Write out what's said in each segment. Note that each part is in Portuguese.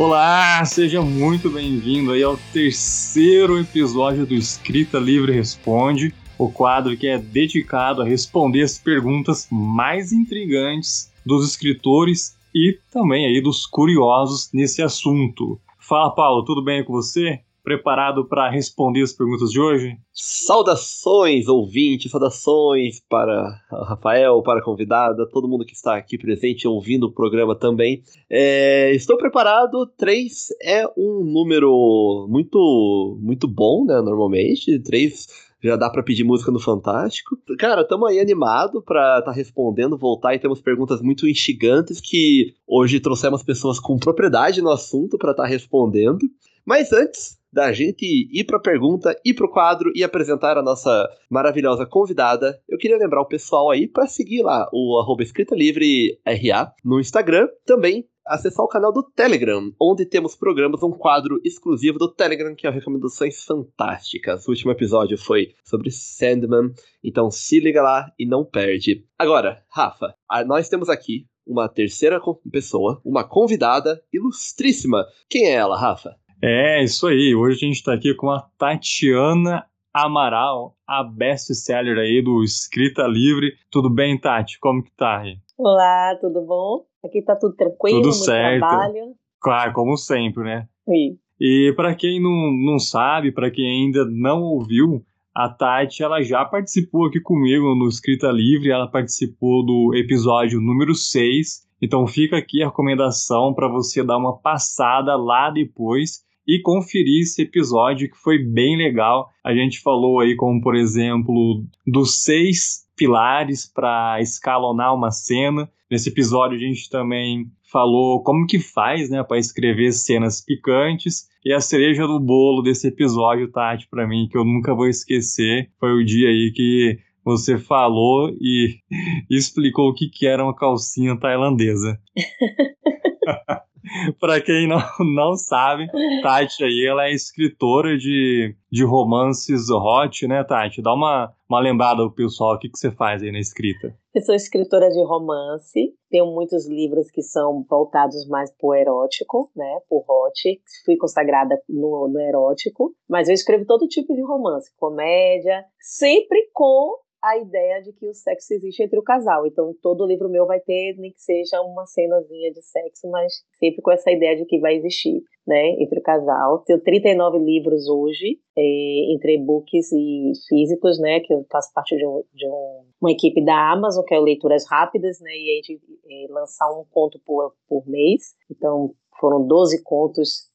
Olá, seja muito bem-vindo aí ao terceiro episódio do Escrita Livre Responde, o quadro que é dedicado a responder as perguntas mais intrigantes dos escritores e também aí dos curiosos nesse assunto. Fala, Paulo, tudo bem com você? Preparado para responder as perguntas de hoje? Saudações, ouvintes, saudações para Rafael, para a convidada, todo mundo que está aqui presente ouvindo o programa também. É, estou preparado. Três é um número muito, muito bom, né? Normalmente. Três já dá para pedir música no Fantástico. Cara, estamos aí animado estar tá respondendo, voltar e temos perguntas muito instigantes que hoje trouxemos pessoas com propriedade no assunto para estar tá respondendo. Mas antes, da gente ir para a pergunta, ir para o quadro e apresentar a nossa maravilhosa convidada, eu queria lembrar o pessoal aí para seguir lá o arroba Escrita Livre RA no Instagram, também acessar o canal do Telegram, onde temos programas, um quadro exclusivo do Telegram que é recomendações fantásticas. O último episódio foi sobre Sandman, então se liga lá e não perde. Agora, Rafa, nós temos aqui uma terceira pessoa, uma convidada ilustríssima. Quem é ela, Rafa? É, isso aí. Hoje a gente está aqui com a Tatiana Amaral, a best-seller aí do Escrita Livre. Tudo bem, Tati? Como que tá aí? Olá, tudo bom? Aqui tá tudo tranquilo, tudo certo. trabalho. Claro, como sempre, né? Sim. E para quem não, não sabe, para quem ainda não ouviu, a Tati ela já participou aqui comigo no Escrita Livre, ela participou do episódio número 6. Então fica aqui a recomendação para você dar uma passada lá depois e conferir esse episódio que foi bem legal. A gente falou aí, como por exemplo, dos seis pilares para escalonar uma cena. Nesse episódio a gente também falou como que faz, né, para escrever cenas picantes. E a cereja do bolo desse episódio, Tati, para mim, que eu nunca vou esquecer, foi o dia aí que você falou e explicou o que, que era uma calcinha tailandesa. para quem não, não sabe, Tati aí, ela é escritora de, de romances hot, né, Tati? Dá uma, uma lembrada ao pessoal, o que, que você faz aí na escrita? Eu sou escritora de romance, tenho muitos livros que são voltados mais pro erótico, né, pro hot, fui consagrada no, no erótico, mas eu escrevo todo tipo de romance, comédia, sempre com a ideia de que o sexo existe entre o casal. Então, todo livro meu vai ter, nem que seja uma cenazinha de sexo, mas sempre com essa ideia de que vai existir, né, entre o casal. Tenho 39 livros hoje, é, entre e-books e físicos, né, que eu faço parte de, um, de um, uma equipe da Amazon, que é o Leituras Rápidas, né, e a gente é, lançar um conto por, por mês. Então, foram 12 contos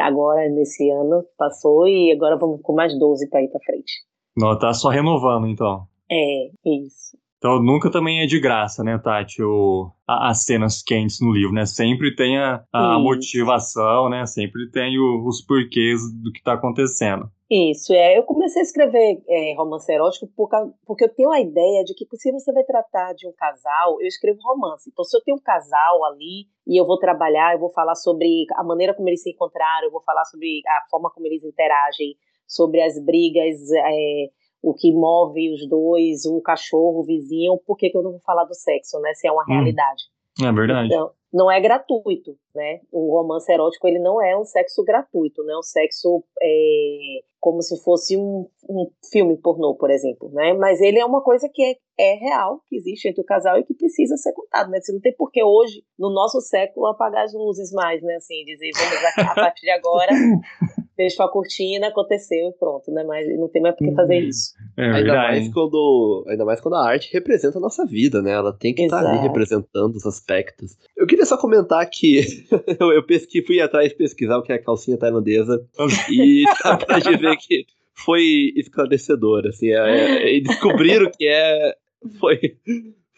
agora, nesse ano, passou, e agora vamos com mais 12 para ir para frente. Não, tá só renovando, então. É, isso. Então nunca também é de graça, né, Tati, o, a, as cenas quentes no livro, né? Sempre tem a, a motivação, né? Sempre tem o, os porquês do que está acontecendo. Isso, é. Eu comecei a escrever é, romance erótico por, porque eu tenho a ideia de que se você vai tratar de um casal, eu escrevo romance. Então, se eu tenho um casal ali e eu vou trabalhar, eu vou falar sobre a maneira como eles se encontraram, eu vou falar sobre a forma como eles interagem, sobre as brigas. É, o que move os dois, o cachorro, o vizinho, por que, que eu não vou falar do sexo, né? Se é uma hum. realidade. É verdade. Então, não é gratuito, né? O romance erótico, ele não é um sexo gratuito, não é um sexo é, como se fosse um, um, filme pornô, por exemplo, né? Mas ele é uma coisa que é, é, real, que existe entre o casal e que precisa ser contado, né? Você não tem por que hoje, no nosso século, apagar as luzes mais, né? Assim, dizer, vamos a partir de agora fechou a cortina, aconteceu e pronto, né? Mas não tem mais por que fazer uhum. isso. É ainda, mais quando, ainda mais quando a arte representa a nossa vida, né? Ela tem que estar tá ali representando os aspectos. Eu queria só comentar que eu, eu pesqui, fui atrás pesquisar o que é a calcinha tailandesa e dá pra ver que foi esclarecedor, assim, é, é, descobriram que é foi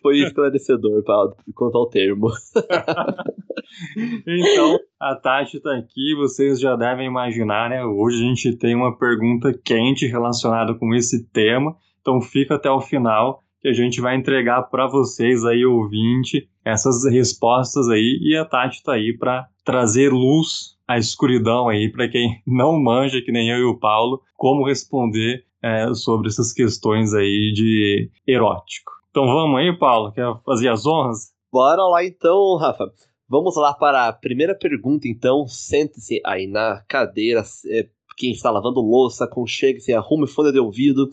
foi esclarecedor Paulo, quanto ao termo. então, a Tati está aqui, vocês já devem imaginar, né? Hoje a gente tem uma pergunta quente relacionada com esse tema, então fica até o final que a gente vai entregar para vocês aí, ouvinte, essas respostas aí, e a Tati está aí para trazer luz à escuridão aí, para quem não manja, que nem eu e o Paulo, como responder é, sobre essas questões aí de erótico. Então vamos aí, Paulo, quer fazer as honras? Bora lá então, Rafa. Vamos lá para a primeira pergunta, então. Sente-se aí na cadeira, é, quem está lavando louça, conchegue-se, arrume folha de ouvido.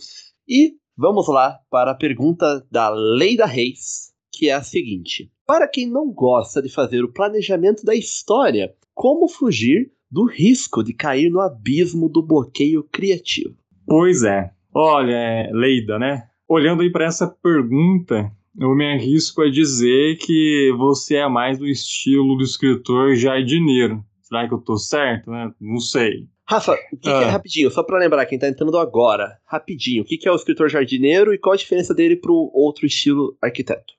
E vamos lá para a pergunta da Leida Reis, que é a seguinte: Para quem não gosta de fazer o planejamento da história, como fugir do risco de cair no abismo do bloqueio criativo? Pois é. Olha, Leida, né? Olhando aí para essa pergunta, eu me arrisco a dizer que você é mais do estilo do escritor jardineiro. Será que eu tô certo, né? Não sei. Rafa, o que, ah. que é ah. rapidinho, só para lembrar quem tá entrando agora, rapidinho, o que, que é o escritor jardineiro e qual a diferença dele pro outro estilo arquiteto?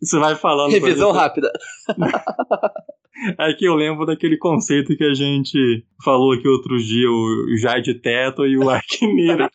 Você vai falando. Revisão rápida. É que eu lembro daquele conceito que a gente falou aqui outro dia, o jardineiro e o arquineiro.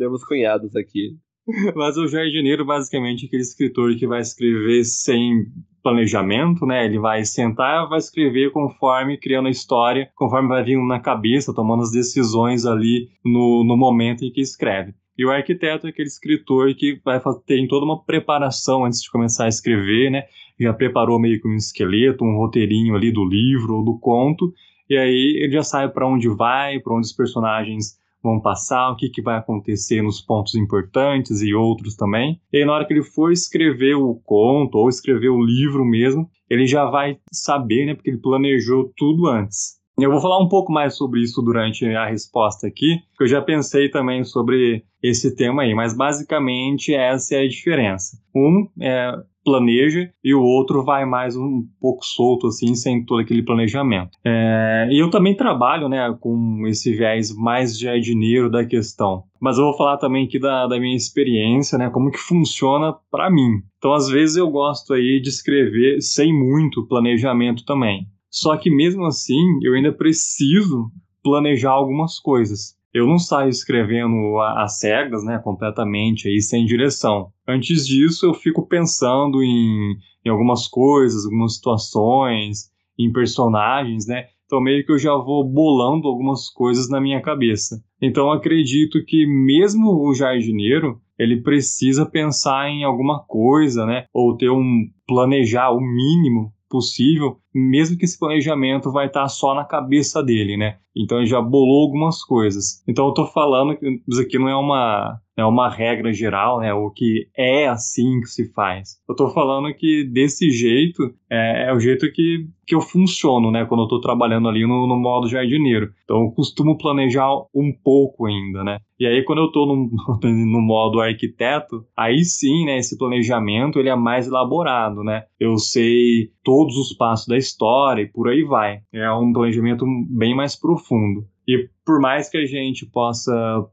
Temos cunhados aqui. Mas o jardineiro, basicamente, é aquele escritor que vai escrever sem planejamento, né? Ele vai sentar, vai escrever conforme criando a história, conforme vai vindo na cabeça, tomando as decisões ali no, no momento em que escreve. E o arquiteto é aquele escritor que vai ter toda uma preparação antes de começar a escrever, né? Já preparou meio que um esqueleto, um roteirinho ali do livro ou do conto, e aí ele já sabe para onde vai, para onde os personagens vão passar, o que, que vai acontecer nos pontos importantes e outros também. E aí, na hora que ele for escrever o conto ou escrever o livro mesmo, ele já vai saber, né? Porque ele planejou tudo antes. Eu vou falar um pouco mais sobre isso durante a resposta aqui, porque eu já pensei também sobre esse tema aí, mas basicamente essa é a diferença. Um é planeja e o outro vai mais um pouco solto, assim, sem todo aquele planejamento. É, e eu também trabalho, né, com esse viés mais jardineiro da questão. Mas eu vou falar também aqui da, da minha experiência, né, como que funciona para mim. Então, às vezes eu gosto aí de escrever sem muito planejamento também. Só que mesmo assim, eu ainda preciso planejar algumas coisas. Eu não saio escrevendo às cegas, né, completamente aí sem direção. Antes disso, eu fico pensando em, em algumas coisas, algumas situações, em personagens, né? Então meio que eu já vou bolando algumas coisas na minha cabeça. Então acredito que mesmo o jardineiro, ele precisa pensar em alguma coisa, né? Ou ter um planejar o mínimo possível, mesmo que esse planejamento vai estar só na cabeça dele, né? Então ele já bolou algumas coisas. Então eu tô falando que isso aqui não é uma é uma regra geral, né? O que é assim que se faz. Eu tô falando que desse jeito é, é o jeito que, que eu funciono, né? Quando eu tô trabalhando ali no, no modo jardineiro. Então eu costumo planejar um pouco ainda, né? E aí quando eu tô no, no modo arquiteto, aí sim, né? Esse planejamento ele é mais elaborado, né? Eu sei todos os passos da história e por aí vai. É um planejamento bem mais profundo. E por mais que a gente possa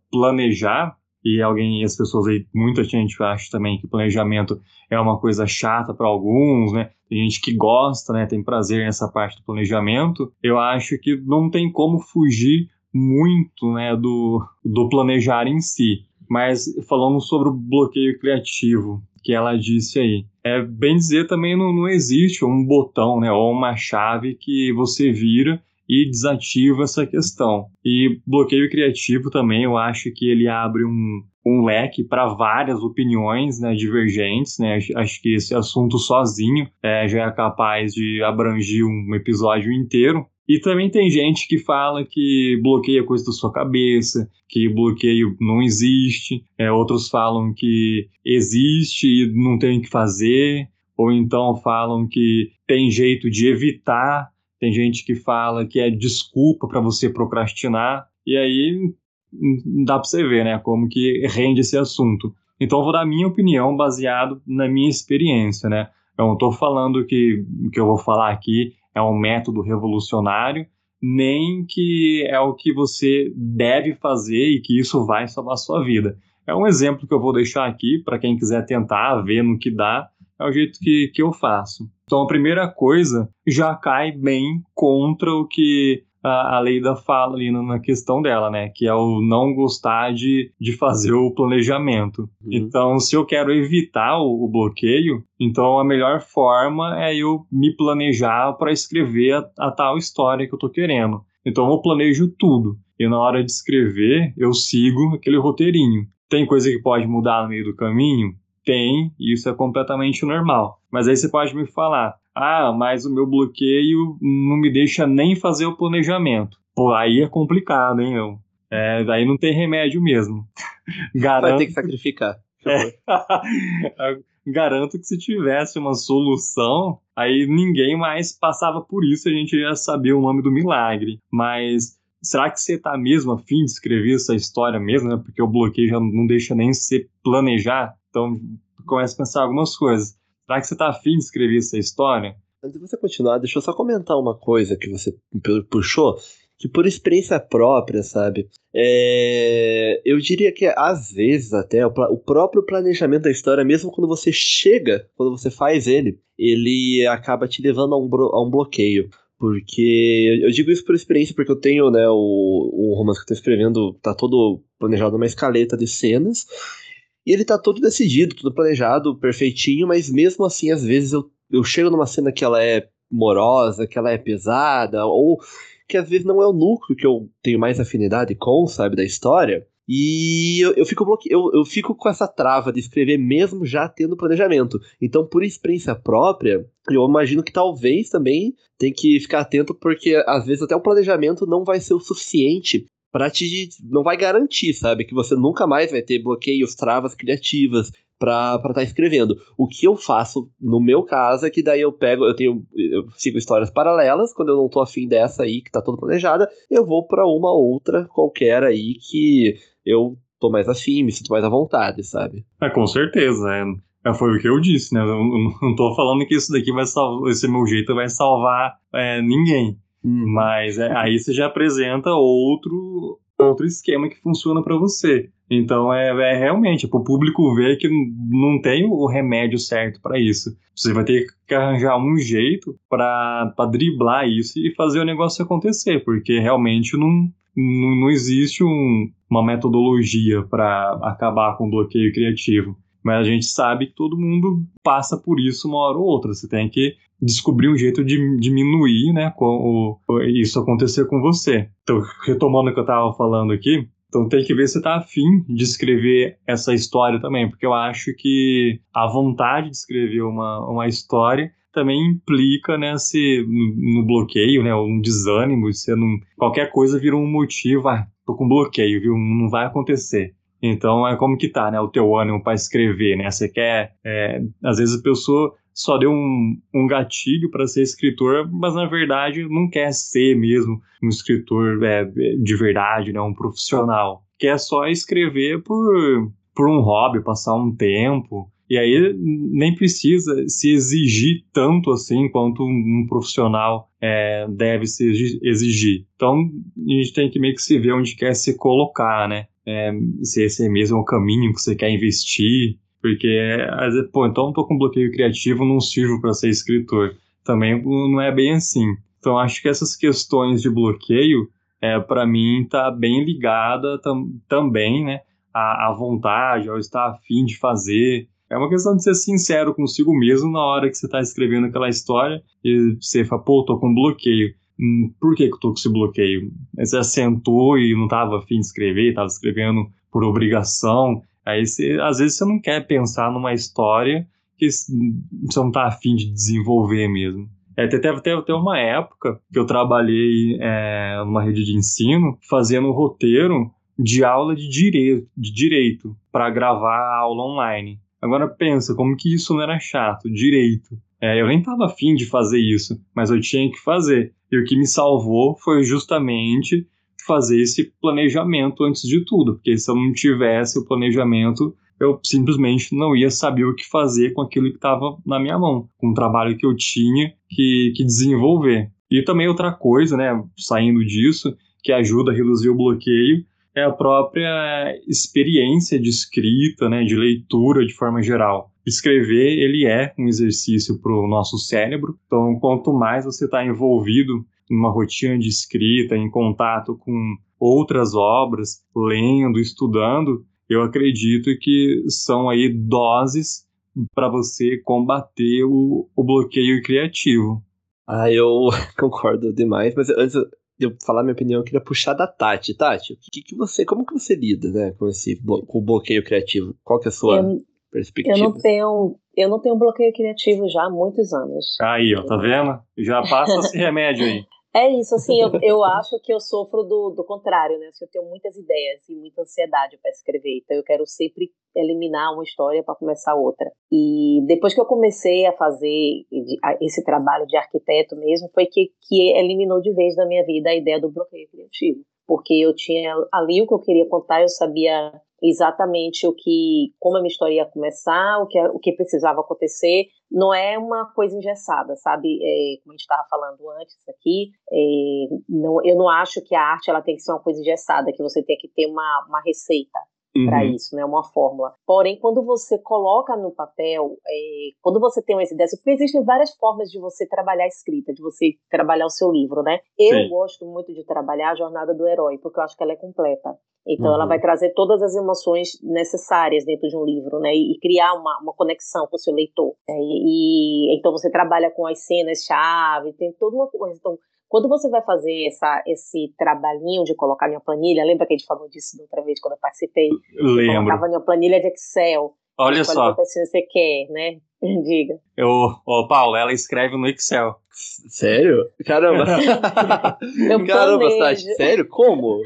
planejar, e alguém, as pessoas aí, muita gente acha também que planejamento é uma coisa chata para alguns, né? Tem gente que gosta, né? Tem prazer nessa parte do planejamento. Eu acho que não tem como fugir muito, né, do, do planejar em si. Mas falando sobre o bloqueio criativo, que ela disse aí. É bem dizer também não, não existe um botão, né, ou uma chave que você vira e desativa essa questão. E bloqueio criativo também, eu acho que ele abre um, um leque para várias opiniões né, divergentes. Né? Acho que esse assunto sozinho é, já é capaz de abranger um episódio inteiro. E também tem gente que fala que bloqueia coisa da sua cabeça, que bloqueio não existe. É, outros falam que existe e não tem o que fazer. Ou então falam que tem jeito de evitar tem gente que fala que é desculpa para você procrastinar. E aí dá para você ver, né, como que rende esse assunto. Então eu vou dar minha opinião baseado na minha experiência, né? Eu não estou falando que que eu vou falar aqui é um método revolucionário, nem que é o que você deve fazer e que isso vai salvar a sua vida. É um exemplo que eu vou deixar aqui para quem quiser tentar ver no que dá é o jeito que, que eu faço. Então, a primeira coisa já cai bem contra o que a, a Leida fala ali na questão dela, né? Que é o não gostar de, de fazer o planejamento. Uhum. Então, se eu quero evitar o, o, bloqueio, então a melhor forma é eu me planejar para escrever a, a, tal história que eu tô querendo. Então, eu planejo tudo. E na hora de escrever, eu sigo aquele roteirinho. Tem coisa que pode mudar no meio do caminho? Tem, isso é completamente normal. Mas aí você pode me falar: ah, mas o meu bloqueio não me deixa nem fazer o planejamento. Pô, aí é complicado, hein, eu. É, daí não tem remédio mesmo. Garanto... Vai ter que sacrificar. É. Garanto que se tivesse uma solução, aí ninguém mais passava por isso, a gente ia saber o nome do milagre. Mas será que você está mesmo afim de escrever essa história mesmo, né? Porque o bloqueio já não deixa nem você planejar. Então, começa a pensar algumas coisas. Será que você está afim de escrever essa história? Antes de você continuar, deixa eu só comentar uma coisa que você puxou, que por experiência própria, sabe? É... Eu diria que às vezes até o próprio planejamento da história, mesmo quando você chega, quando você faz ele, ele acaba te levando a um, a um bloqueio. Porque eu digo isso por experiência, porque eu tenho, né, o, o romance que eu tô escrevendo, tá todo planejado numa escaleta de cenas, e ele tá todo decidido, tudo planejado, perfeitinho, mas mesmo assim, às vezes eu, eu chego numa cena que ela é morosa, que ela é pesada, ou que às vezes não é o núcleo que eu tenho mais afinidade com, sabe, da história. E eu, eu fico bloque... eu, eu fico com essa trava de escrever mesmo já tendo planejamento. Então, por experiência própria, eu imagino que talvez também tem que ficar atento, porque às vezes até o planejamento não vai ser o suficiente para te. não vai garantir, sabe? Que você nunca mais vai ter bloqueios, travas criativas para estar tá escrevendo. O que eu faço no meu caso é que daí eu pego, eu tenho, eu sigo histórias paralelas, quando eu não tô afim dessa aí, que tá toda planejada, eu vou para uma outra qualquer aí que eu tô mais afim, me sinto mais à vontade, sabe? É, com certeza, é, é foi o que eu disse, né? Eu não tô falando que isso daqui vai salvar, esse meu jeito vai salvar é, ninguém. Hum. Mas é, aí você já apresenta outro, outro esquema que funciona para você. Então é, é realmente para o público ver que não tem o remédio certo para isso. Você vai ter que arranjar um jeito para driblar isso e fazer o negócio acontecer, porque realmente não, não, não existe um, uma metodologia para acabar com o bloqueio criativo. Mas a gente sabe que todo mundo passa por isso uma hora ou outra. Você tem que descobrir um jeito de diminuir, né, o, isso acontecer com você. Então, retomando o que eu estava falando aqui, então tem que ver se está afim de escrever essa história também, porque eu acho que a vontade de escrever uma, uma história também implica nesse no, no bloqueio, né, um desânimo, você não, qualquer coisa vira um motivo, ah, tô com bloqueio, viu, não vai acontecer. Então é como que tá, né, o teu ânimo para escrever, né? Você quer, é, às vezes a pessoa só deu um, um gatilho para ser escritor, mas na verdade não quer ser mesmo um escritor é, de verdade, né, um profissional. Quer só escrever por, por um hobby, passar um tempo. E aí nem precisa se exigir tanto assim quanto um, profissional é, deve se exigir. Então a gente tem que meio que se ver onde quer se colocar, né? É, se esse é mesmo o caminho que você quer investir, porque, às vezes, pô, então eu tô com bloqueio criativo, não sirvo para ser escritor. Também não é bem assim. Então, acho que essas questões de bloqueio, é, para mim, tá bem ligada tam também, né? À, vontade, ao estar afim de fazer. É uma questão de ser sincero consigo mesmo na hora que você está escrevendo aquela história e você fala, pô, tô com bloqueio. Hum, por que, que eu tô com esse bloqueio? Você sentou e não estava afim de escrever, estava escrevendo por obrigação. Aí você, às vezes você não quer pensar numa história que você não tá afim de desenvolver mesmo. É, teve, teve, teve uma época que eu trabalhei é, numa rede de ensino fazendo roteiro de aula de direito, de direito para gravar a aula online. Agora pensa, como que isso não era chato, direito. É, eu nem estava afim de fazer isso, mas eu tinha que fazer. E o que me salvou foi justamente fazer esse planejamento antes de tudo, porque se eu não tivesse o planejamento, eu simplesmente não ia saber o que fazer com aquilo que estava na minha mão, com o trabalho que eu tinha que, que desenvolver. E também outra coisa, né, saindo disso, que ajuda a reduzir o bloqueio, é a própria experiência de escrita, né, de leitura de forma geral. Escrever, ele é um exercício para o nosso cérebro, então quanto mais você está envolvido numa rotina de escrita, em contato com outras obras, lendo, estudando, eu acredito que são aí doses para você combater o, o bloqueio criativo. Ah, eu concordo demais, mas antes de eu falar minha opinião, eu queria puxar da Tati. Tati, o que, que você, como que você lida, né, com esse com o bloqueio criativo? Qual que é a sua perspectiva. Eu não tenho, eu não tenho bloqueio criativo já há muitos anos. Aí, ó, tá vendo? Já passa esse remédio aí. É isso, assim, eu, eu acho que eu sofro do, do contrário, né? Assim, eu tenho muitas ideias e muita ansiedade para escrever, então eu quero sempre eliminar uma história para começar outra. E depois que eu comecei a fazer esse trabalho de arquiteto mesmo, foi que, que eliminou de vez da minha vida a ideia do bloqueio criativo. Porque eu tinha ali o que eu queria contar, eu sabia exatamente o que, como a minha história ia começar, o que, o que precisava acontecer. Não é uma coisa engessada, sabe? É, como a gente estava falando antes aqui, é, não, eu não acho que a arte ela tem que ser uma coisa engessada, que você tem que ter uma, uma receita uhum. para isso, né? Uma fórmula. Porém, quando você coloca no papel, é, quando você tem umas ideias, porque existem várias formas de você trabalhar a escrita, de você trabalhar o seu livro, né? Eu Sim. gosto muito de trabalhar a jornada do herói, porque eu acho que ela é completa. Então, uhum. ela vai trazer todas as emoções necessárias dentro de um livro, né? E, criar uma, uma conexão com o seu leitor. Né? E, e, então, você trabalha com as cenas-chave, tem toda uma coisa. Então, quando você vai fazer essa, esse trabalhinho de colocar minha planilha, lembra que a gente falou disso da outra vez quando eu participei? Lembro. Eu colocava minha planilha de Excel. Olha só. você quer, né? Diga. Eu, ô, Paulo, ela escreve no Excel. Sério? Caramba. eu Caramba, Tati, sério? Como?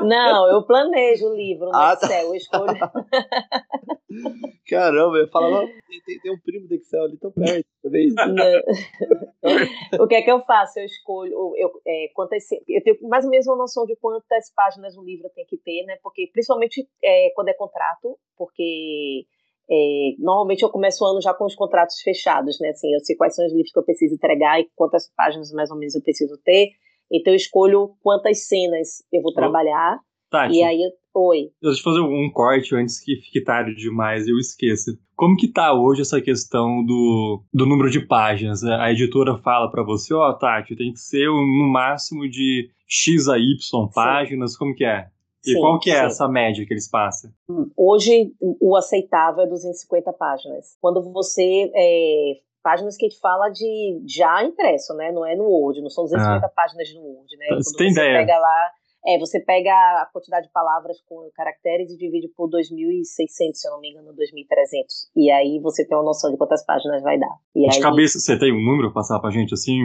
Não, eu planejo o livro no ah, tá. Excel, tá. eu escolho. Caramba, eu falava, tem, tem, um primo do Excel ali tão perto, talvez. o que é que eu faço? Eu escolho, eu, é, quantas, eu tenho mais ou menos uma noção de quantas páginas o livro tem que ter, né? Porque, principalmente é, quando é contrato, porque é, normalmente eu começo o ano já com os contratos fechados, né? Assim, eu sei quais são os livros que eu preciso entregar e quantas páginas mais ou menos eu preciso ter. Então eu escolho quantas cenas eu vou trabalhar. Tati, e aí, oi. Deixa eu fazer um corte antes que fique tarde demais e eu esqueça. Como que tá hoje essa questão do, do número de páginas? A editora fala para você, ó, oh, Tati, tem que ser no máximo de X a Y páginas, Sim. como que é? E sim, qual que é sim. essa média que eles passam? Hoje, o aceitável é 250 páginas. Quando você... É, páginas que a gente fala de já impresso, né? Não é no Word, não são 250 ah. páginas no Word, né? Você tem você ideia? pega lá é, você pega a quantidade de palavras com caracteres e divide por 2.600, se eu não me engano, 2.300. E aí você tem uma noção de quantas páginas vai dar. E de aí... cabeça, você tem um número pra passar pra gente, assim,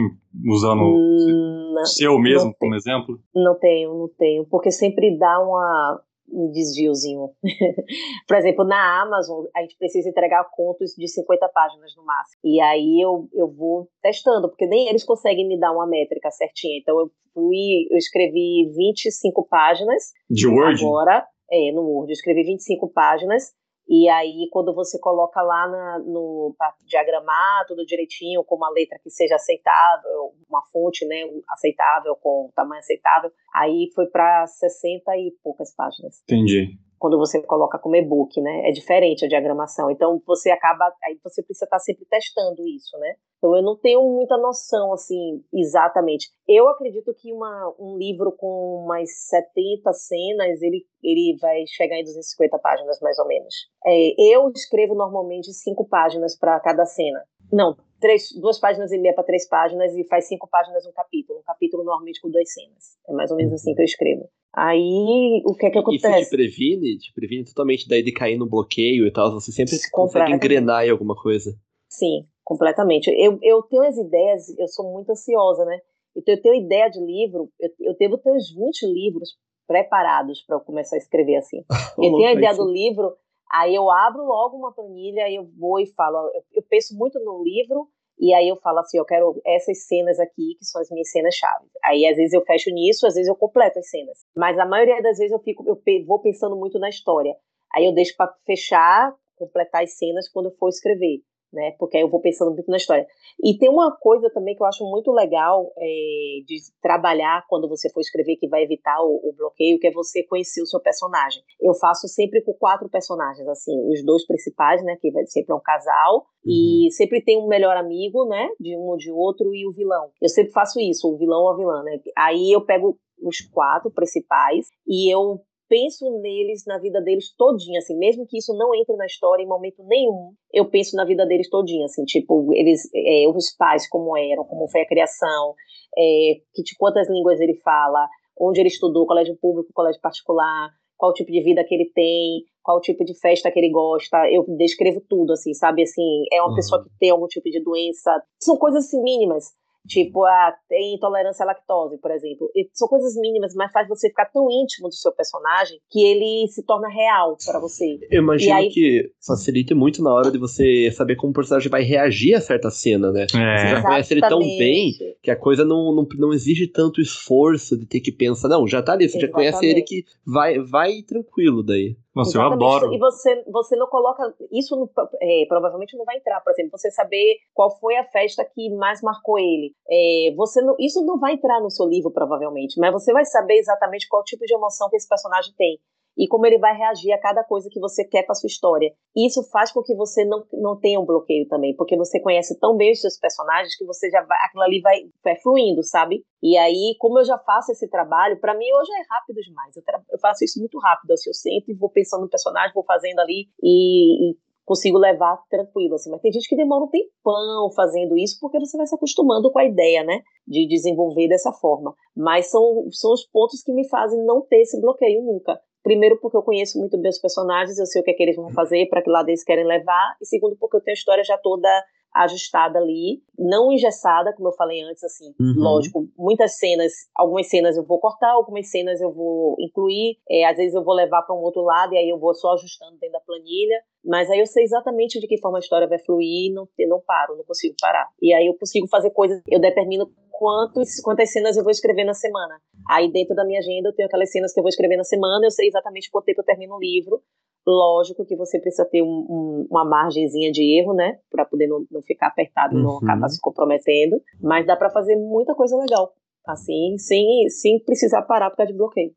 usando hum, seu mesmo como exemplo? Não tenho, não tenho. Porque sempre dá uma, um desviozinho. Por exemplo, na Amazon, a gente precisa entregar contos de 50 páginas no máximo. E aí eu, eu vou testando, porque nem eles conseguem me dar uma métrica certinha. Então eu fui, eu escrevi 25 páginas. De Word? Agora, é, no Word. Eu escrevi 25 páginas e aí, quando você coloca lá na, no diagramar tudo direitinho, com uma letra que seja aceitável, uma fonte né, aceitável, com tamanho aceitável, aí foi para 60 e poucas páginas. Entendi quando você coloca como e-book, né? É diferente a diagramação. Então você acaba, aí você precisa estar sempre testando isso, né? Então eu não tenho muita noção assim exatamente. Eu acredito que uma, um livro com umas 70 cenas, ele, ele vai chegar em 250 páginas mais ou menos. É, eu escrevo normalmente cinco páginas para cada cena. Não, três, duas páginas e meia para três páginas e faz cinco páginas um capítulo. Um capítulo normalmente com duas cenas. É mais ou menos assim que eu escrevo. Aí, o que é que acontece? Isso te previne, te previne totalmente daí de cair no bloqueio e tal. Você sempre consegue engrenar em alguma coisa. Sim, completamente. Eu, eu tenho as ideias, eu sou muito ansiosa, né? Então, eu tenho ideia de livro, eu, eu devo ter uns 20 livros preparados para eu começar a escrever assim. Eu tenho a ideia do livro, aí eu abro logo uma planilha, aí eu vou e falo. Eu, eu penso muito no livro, e aí eu falo assim, eu quero essas cenas aqui, que são as minhas cenas-chave. Aí às vezes eu fecho nisso, às vezes eu completo as cenas. Mas a maioria das vezes eu fico, eu vou pensando muito na história. Aí eu deixo para fechar, completar as cenas quando eu for escrever né? Porque aí eu vou pensando muito na história. E tem uma coisa também que eu acho muito legal é, de trabalhar quando você for escrever, que vai evitar o, o, bloqueio, que é você conhecer o seu personagem. Eu faço sempre com quatro personagens, assim, os dois principais, né? Que vai sempre é um casal, uhum. e sempre tem um melhor amigo, né? De um ou de outro, e o vilão. Eu sempre faço isso, o vilão ou a vilã, né? Aí eu pego os quatro principais e eu penso neles, na vida deles todinha, assim, mesmo que isso não entre na história em momento nenhum, eu penso na vida deles todinha, assim, tipo, eles, é, os pais como eram, como foi a criação, é, que, de quantas línguas ele fala, onde ele estudou, colégio público, colégio particular, qual tipo de vida que ele tem, qual tipo de festa que ele gosta, eu descrevo tudo, assim, sabe? Assim, é uma uhum. pessoa que tem algum tipo de doença. São coisas assim, mínimas. Tipo, ah, tem intolerância à lactose, por exemplo. E são coisas mínimas, mas faz você ficar tão íntimo do seu personagem que ele se torna real para você. Eu imagino aí... que facilita muito na hora de você saber como o personagem vai reagir a certa cena, né? É. Você já conhece ele tão bem que a coisa não, não, não exige tanto esforço de ter que pensar. Não, já tá ali, você Exatamente. já conhece ele que vai, vai tranquilo daí. Nossa, Exatamente. eu adoro. E você, você não coloca. Isso no, é, provavelmente não vai entrar, por exemplo, você saber qual foi a festa que mais marcou ele. É, você não, isso não vai entrar no seu livro, provavelmente, mas você vai saber exatamente qual tipo de emoção que esse personagem tem e como ele vai reagir a cada coisa que você quer para sua história. Isso faz com que você não, não tenha um bloqueio também, porque você conhece tão bem os seus personagens que você já vai, aquilo ali vai, vai fluindo, sabe? E aí, como eu já faço esse trabalho, para mim hoje é rápido demais. Eu, eu, faço isso muito rápido, assim, eu sento e vou pensando no personagem, vou fazendo ali e, e consigo levar tranquilo, assim. Mas tem gente que demora um tempão fazendo isso, porque você vai se acostumando com a ideia, né? De desenvolver dessa forma. Mas são, são os pontos que me fazem não ter esse bloqueio nunca. Primeiro, porque eu conheço muito bem os personagens, eu sei o que, é que eles vão fazer, para que lado eles querem levar. E segundo, porque eu tenho a história já toda ajustada ali, não engessada, como eu falei antes, assim, uhum. lógico, muitas cenas, algumas cenas eu vou cortar, algumas cenas eu vou incluir, é, às vezes eu vou levar para um outro lado e aí eu vou só ajustando dentro da planilha, mas aí eu sei exatamente de que forma a história vai fluir e não, não paro, não consigo parar. E aí eu consigo fazer coisas, eu determino quantos, quantas cenas eu vou escrever na semana. Aí dentro da minha agenda eu tenho aquelas cenas que eu vou escrever na semana, eu sei exatamente quanto tempo eu termino o livro, Lógico que você precisa ter um, um, uma margenzinha de erro, né? Para poder não, não, ficar apertado e não uhum. acabar se comprometendo. Mas dá para fazer muita coisa legal. Assim, sem, sem precisar parar por causa de bloqueio.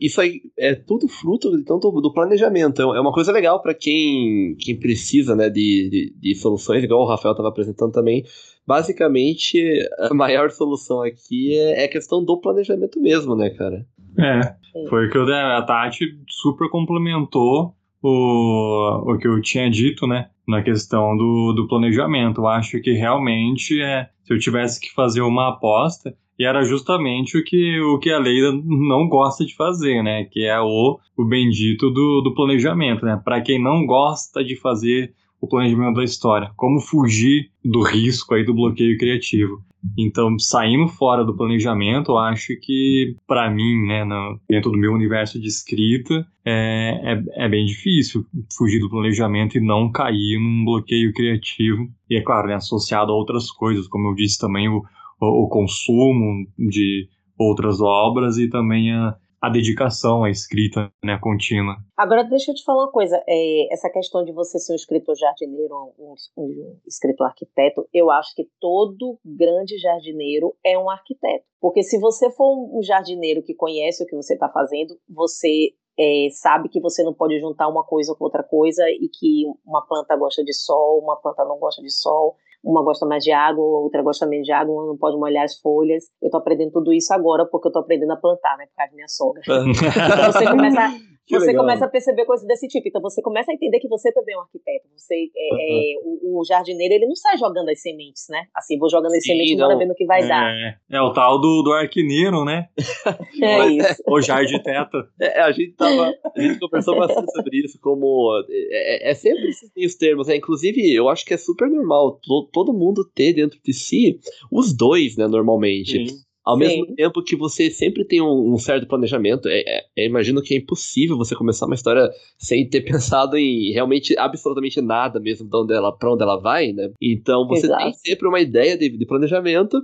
Isso aí é tudo fruto então, do planejamento. É uma coisa legal para quem, quem precisa né, de, de, de, soluções, igual o Rafael estava apresentando também. Basicamente, a maior solução aqui é, é a questão do planejamento mesmo, né, cara? É, foi que eu, a Tati super complementou o, o que eu tinha dito, né? Na questão do, do planejamento. Eu acho que realmente, é, se eu tivesse que fazer uma aposta, e era justamente o que, o que a Leila não gosta de fazer, né? Que é o, o bendito do, do planejamento, né? Para quem não gosta de fazer o planejamento da história, como fugir do risco aí do bloqueio criativo. Então, saindo fora do planejamento, eu acho que, para mim, né, no, dentro do meu universo de escrita, é, é, é, bem difícil fugir do planejamento e não cair num bloqueio criativo. E é claro, né, associado a outras coisas, como eu disse também, o, o, o consumo de outras obras e também a, a dedicação à escrita né, contínua. Agora, deixa eu te falar uma coisa. É, essa questão de você ser um escritor jardineiro, um, um, escritor arquiteto, eu acho que todo grande jardineiro é um arquiteto. Porque se você for um jardineiro que conhece o que você está fazendo, você é, sabe que você não pode juntar uma coisa com outra coisa e que uma planta gosta de sol, uma planta não gosta de sol uma gosta mais de água, outra gosta menos de água, uma não pode molhar as folhas. Eu tô aprendendo tudo isso agora porque eu tô aprendendo a plantar, né? Por causa da minha sogra. então você começa que você legal. começa a perceber coisas desse tipo. Então você começa a entender que você também é um arquiteto. Você é, uhum. é o, o, jardineiro ele não sai jogando as sementes, né? Assim, vou jogando as Sim, sementes e bora vendo o que vai é, dar. É o tal do, do arquineiro, né? é isso. O jarditeta. É, a gente tava. A gente conversou bastante sobre isso, como. É, é, é sempre esses termos, né? Inclusive, eu acho que é super normal to, todo mundo ter dentro de si os dois, né? Normalmente. Sim. Ao Sim. mesmo tempo que você sempre tem um, um certo planejamento, é, é, eu imagino que é impossível você começar uma história sem ter pensado em realmente absolutamente nada mesmo de onde ela, pra onde ela vai, né? Então você Exato. tem sempre uma ideia de, de planejamento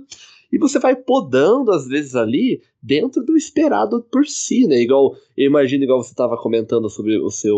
e você vai podando, às vezes, ali, dentro do esperado por si, né? Igual, eu imagino, igual você estava comentando sobre o seu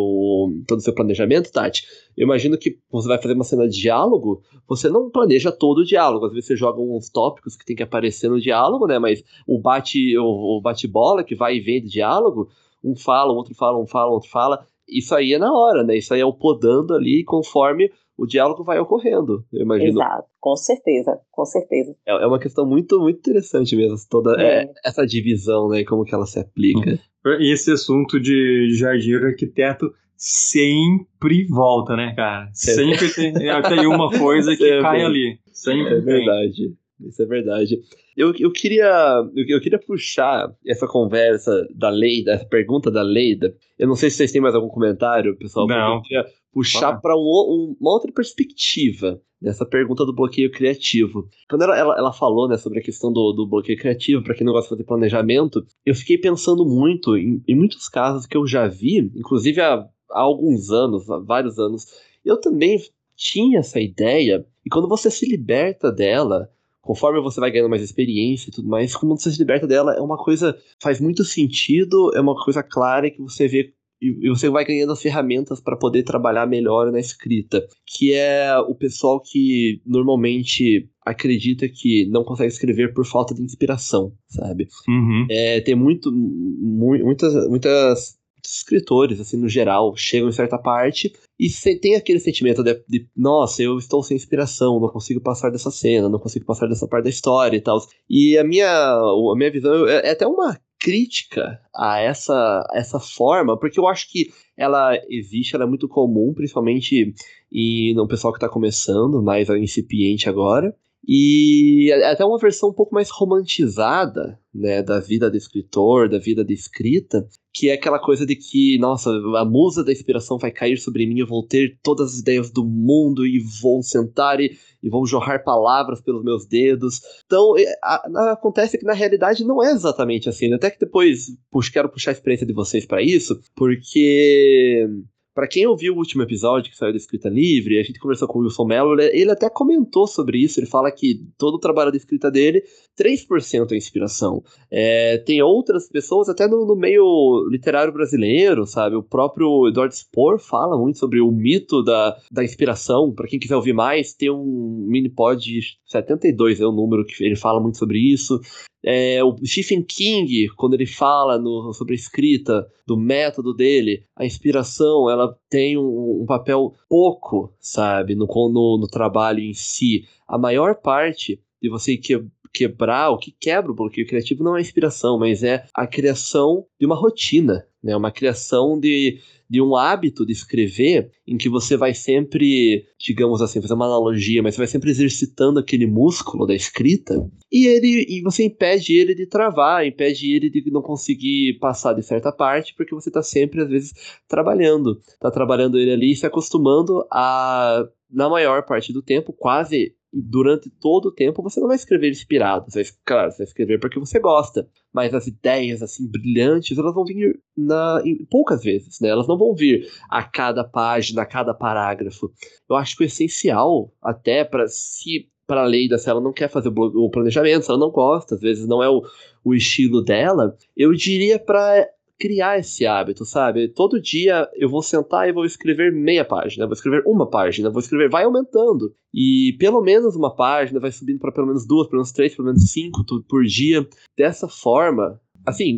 todo o seu planejamento, Tati. Eu imagino que você vai fazer uma cena de diálogo, você não planeja todo o diálogo. Às vezes você joga uns tópicos que tem que aparecer no diálogo, né? Mas o bate o, o bate-bola que vai e vem de diálogo, um fala, o outro fala, um fala, outro fala. Isso aí é na hora, né? Isso aí é o podando ali conforme o diálogo vai ocorrendo, eu imagino. Exato, com certeza, com certeza. É, é uma questão muito, muito interessante mesmo, toda é. É, essa divisão, né, como que ela se aplica. E esse assunto de jardineiro arquiteto sempre volta, né, cara? Sempre tem, tem uma coisa que cai ali. Sempre é verdade. Isso é verdade. Eu, eu, queria, eu, eu, queria puxar essa conversa da lei, dessa pergunta da Leida. Eu não sei se vocês têm mais algum comentário, pessoal. Não. Eu queria puxar para um, um, uma outra perspectiva dessa pergunta do bloqueio criativo. Quando ela, ela, ela falou né, sobre a questão do, do bloqueio criativo, para quem não gosta de fazer planejamento, eu fiquei pensando muito em, em muitos casos que eu já vi, inclusive há, há alguns anos, há vários anos, eu também tinha essa ideia, e quando você se liberta dela, conforme você vai ganhando mais experiência e tudo mais, quando você se liberta dela, é uma coisa faz muito sentido, é uma coisa clara que você vê e você vai ganhando as ferramentas para poder trabalhar melhor na escrita, que é o pessoal que normalmente acredita que não consegue escrever por falta de inspiração, sabe? Uhum. É, tem muito, mu muitas, muitas escritores, assim, no geral, chegam em certa parte e tem aquele sentimento de, de, nossa, eu estou sem inspiração, não consigo passar dessa cena, não consigo passar dessa parte da história e tal. E a minha, a minha visão é, é até uma crítica a essa, essa forma, porque eu acho que ela existe, ela é muito comum, principalmente e no pessoal que está começando, mais incipiente agora. E é até uma versão um pouco mais romantizada, né, da vida do escritor, da vida de escrita, que é aquela coisa de que, nossa, a musa da inspiração vai cair sobre mim, eu vou ter todas as ideias do mundo e vou sentar e, e vou jorrar palavras pelos meus dedos. Então, é, a, a, acontece que na realidade não é exatamente assim. Né? Até que depois puxo, quero puxar a experiência de vocês para isso, porque para quem ouviu o último episódio que saiu da Escrita Livre, a gente conversou com o Wilson Mello, ele até comentou sobre isso. Ele fala que todo o trabalho de escrita dele, 3% é inspiração. É, tem outras pessoas, até no, no, meio literário brasileiro, sabe? O próprio Edward Spohr fala muito sobre o mito da, da inspiração. Para quem quiser ouvir mais, tem um mini pod 72 é o número que ele fala muito sobre isso. É, o Stephen King, quando ele fala no, sobre a escrita, do método dele, a inspiração ela tem um, um papel pouco, sabe, no, no, no, trabalho em si. A maior parte de você que, quebrar, o que quebra o bloqueio criativo não é inspiração, mas é a criação de uma rotina, né? Uma criação de, de um hábito de escrever em que você vai sempre, digamos assim, fazer uma analogia, mas você vai sempre exercitando aquele músculo da escrita e ele e você impede ele de travar, impede ele de não conseguir passar de certa parte, porque você está sempre às vezes trabalhando, está trabalhando ele ali e se acostumando a na maior parte do tempo, quase durante todo o tempo você não vai escrever inspirado. Você vai, claro, você vai escrever porque você gosta. Mas as ideias, assim, brilhantes, elas vão vir na, em, poucas vezes, né? Elas não vão vir a cada página, a cada parágrafo. Eu acho que o essencial, até para se para a lei da se ela não quer fazer o planejamento, se ela não gosta, às vezes não é o, o estilo dela, eu diria para criar esse hábito, sabe? Todo dia eu vou sentar e vou escrever meia página, vou escrever uma página, vou escrever, vai aumentando. E pelo menos uma página vai subindo para pelo menos duas, pelo menos três, pelo menos cinco por dia. Dessa forma, assim,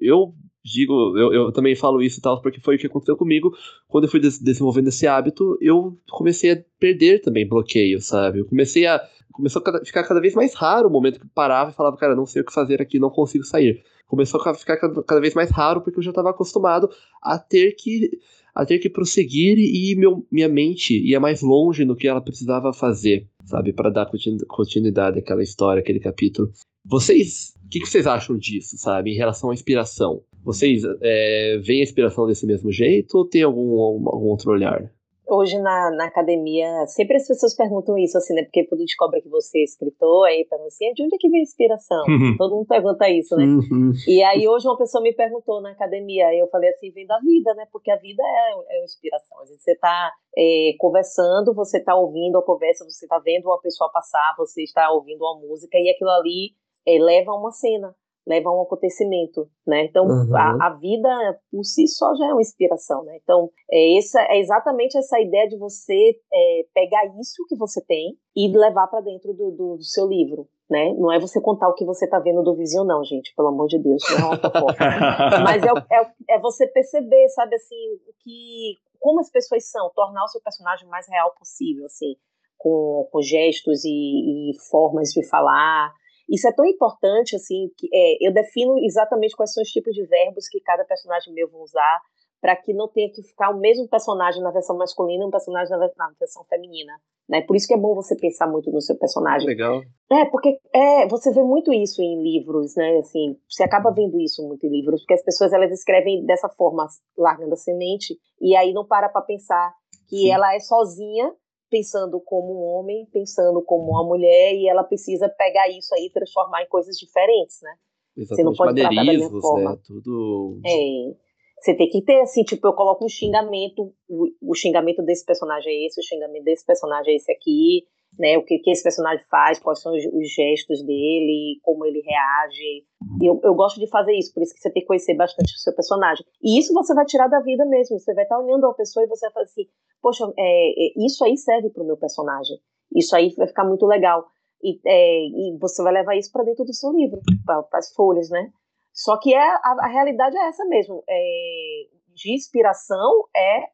eu, digo, eu, eu, também falo isso e tal, porque foi o que aconteceu comigo quando eu fui des desenvolvendo esse hábito, eu comecei a perder também bloqueio, sabe? Eu comecei a. Começou a ficar cada vez mais raro o momento que eu parava e falava, cara, não sei o que fazer aqui, não consigo sair começou a ficar cada vez mais raro porque eu já estava acostumado a ter que a ter que prosseguir e meu, minha mente ia mais longe no que ela precisava fazer, sabe, para dar continuidade àquela história, aquele capítulo. Vocês, o que, que, vocês acham disso, sabe, em relação à inspiração? Vocês é, veem a inspiração desse mesmo jeito ou tem algum, algum outro olhar? Hoje na, na academia, sempre as pessoas perguntam isso, assim, né? Porque quando descobre que você é escritor, aí perguntam assim, de onde é que vem a inspiração? Uhum. Todo mundo pergunta isso, né? Uhum. E aí hoje uma pessoa me perguntou na academia, e eu falei assim, vem da vida, né? Porque a vida é, é uma inspiração. A gente, você tá é, conversando, você tá ouvindo a conversa, você tá vendo uma pessoa passar, você está ouvindo uma música, e aquilo ali é, leva a uma cena leva a um acontecimento, né? Então, uhum. a, a, vida por si só já é uma inspiração, né? Então, é, essa, é exatamente essa ideia de você é, pegar isso que você tem e levar para dentro do, do, do, seu livro, né? Não é você contar o que você está vendo do Vision, não, gente, pelo amor de Deus, não é uma fofoca. Mas é, é, é você perceber, sabe, assim, o que, como as pessoas são, tornar o seu personagem o mais real possível, assim, com, com gestos e, e formas de falar, isso é tão importante, assim, que é, eu defino exatamente quais são os tipos de verbos que cada personagem meu vai usar para que não tenha que ficar o mesmo personagem na versão masculina e um personagem na, versão feminina. Né? Por isso que é bom você pensar muito no seu personagem. Legal. É, porque é, você vê muito isso em livros, né? Assim, você acaba vendo isso muito em livros, porque as pessoas elas escrevem dessa forma, largando a semente, e aí não para para pensar que Sim. ela é sozinha, pensando como um homem, pensando como uma mulher, e ela precisa pegar isso aí e transformar em coisas diferentes, né? Exatamente. Você não pode tratar da mesma né? forma. Né? Tudo. É. Você tem que ter, assim, tipo, eu coloco um xingamento, o, o, xingamento desse personagem é esse, o xingamento desse personagem é esse aqui, né? O que, que esse personagem faz, quais são os, os gestos dele, como ele reage. Eu, eu gosto de fazer isso, por isso que você tem que conhecer bastante o seu personagem. E isso você vai tirar da vida mesmo. Você vai estar olhando a pessoa e você vai falar assim, poxa, é, é, isso aí serve para o meu personagem. Isso aí vai ficar muito legal. E, é, e você vai levar isso para dentro do seu livro, para as folhas, né? Só que é, a, a realidade é essa mesmo. É, de inspiração é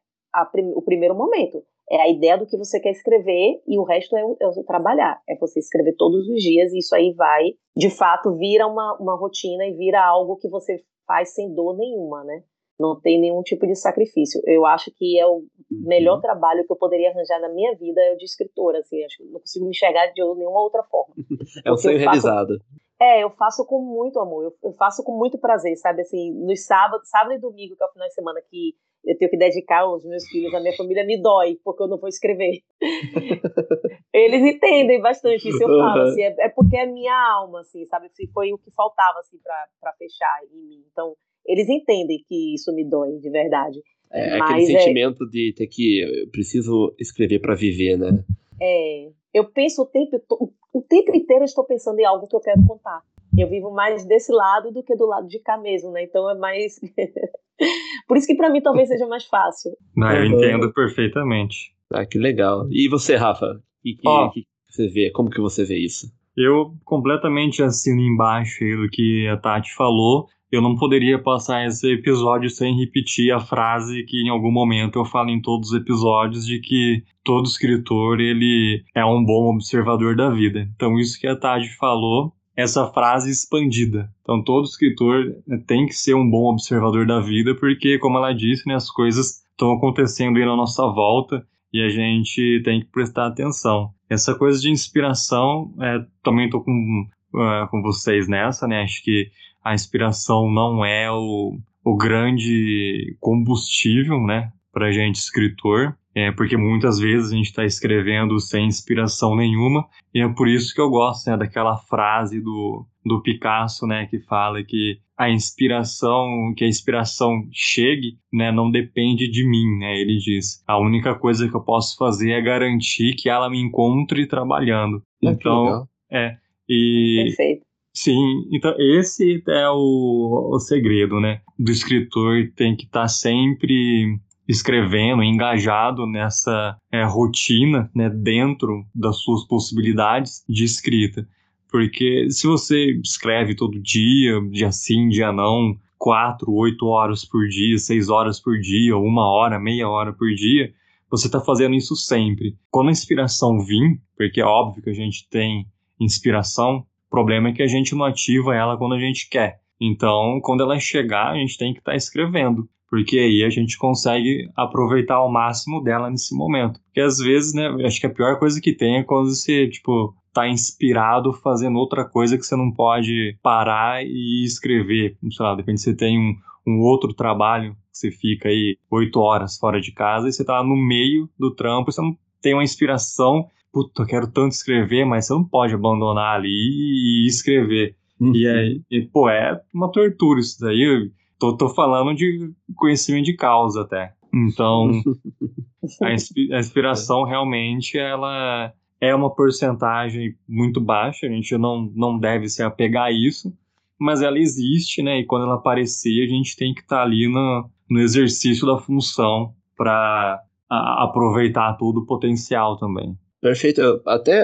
prim, o primeiro momento. É a ideia do que você quer escrever e o resto é o, é o, trabalhar. É você escrever todos os dias e isso aí vai, de fato, vira uma, uma rotina e vira algo que você faz sem dor nenhuma, né? Não tem nenhum tipo de sacrifício. Eu acho que é o uhum. melhor trabalho que eu poderia arranjar na minha vida é o de escritora, assim. Acho que não consigo me enxergar de nenhuma outra forma. é um sonho realizado. É, eu faço com muito amor, eu, eu, faço com muito prazer, sabe? Assim, nos sábados, sábado e domingo, que é o final de semana que eu tenho que dedicar os meus filhos, a minha família me dói, porque eu não vou escrever. Eles entendem bastante isso, eu falo, assim, é, é, porque é minha alma, assim, sabe? Se foi o que faltava, assim, pra, fechar em mim. Então, eles entendem que isso me dói, de verdade. É, Mas, aquele é sentimento é... de ter que, eu preciso escrever para viver, né? É, eu penso o tempo, o tempo inteiro eu estou pensando em algo que eu quero contar. Eu vivo mais desse lado do que do lado de cá mesmo, né? Então é mais. Por isso que para mim talvez seja mais fácil. Não, eu entendo perfeitamente. Ah, que legal. E você, Rafa? O que, oh, que, você vê? Como que você vê isso? Eu completamente assino embaixo do que a Tati falou eu não poderia passar esse episódio sem repetir a frase que em algum momento eu falo em todos os episódios de que todo escritor ele é um bom observador da vida. Então isso que a Tade falou, essa frase expandida. Então todo escritor né, tem que ser um bom observador da vida porque como ela disse, né, as coisas estão acontecendo aí na nossa volta e a gente tem que prestar atenção. Essa coisa de inspiração, é, também estou com, uh, com vocês nessa, né? Acho que a inspiração não é o, o grande combustível, né, para gente escritor, é porque muitas vezes a gente está escrevendo sem inspiração nenhuma, e é por isso que eu gosto né, daquela frase do, do Picasso, né, que fala que a inspiração, que a inspiração chegue, né, não depende de mim, né, ele diz. A única coisa que eu posso fazer é garantir que ela me encontre trabalhando. É então, é, e Perfeito. Sim, então esse é o, o segredo, né? Do escritor tem que estar tá sempre escrevendo, engajado nessa é, rotina, né, dentro das suas possibilidades de escrita. Porque se você escreve todo dia, dia sim, dia não, quatro, oito horas por dia, seis horas por dia, uma hora, meia hora por dia, você está fazendo isso sempre. Quando a inspiração vir, porque é óbvio que a gente tem inspiração, problema é que a gente não ativa ela quando a gente quer. Então, quando ela chegar, a gente tem que estar tá escrevendo, porque aí a gente consegue aproveitar ao máximo dela nesse momento. Porque às vezes, né, acho que a pior coisa que tem é quando você, tipo, tá inspirado fazendo outra coisa que você não pode parar e escrever. Sei lá, depende se você tem um, um outro trabalho, que você fica aí oito horas fora de casa e você tá no meio do trampo, você não tem uma inspiração puta, eu quero tanto escrever, mas você não pode abandonar ali e escrever. Uhum. E aí, e, pô, é uma tortura isso daí. Eu tô, tô falando de conhecimento de causa até. Então, a, a inspiração realmente, ela é uma porcentagem muito baixa, a gente não, não deve se apegar a isso, mas ela existe, né? E quando ela aparecer, a gente tem que estar tá ali no, no exercício da função para aproveitar todo o potencial também. Perfeito. Eu até,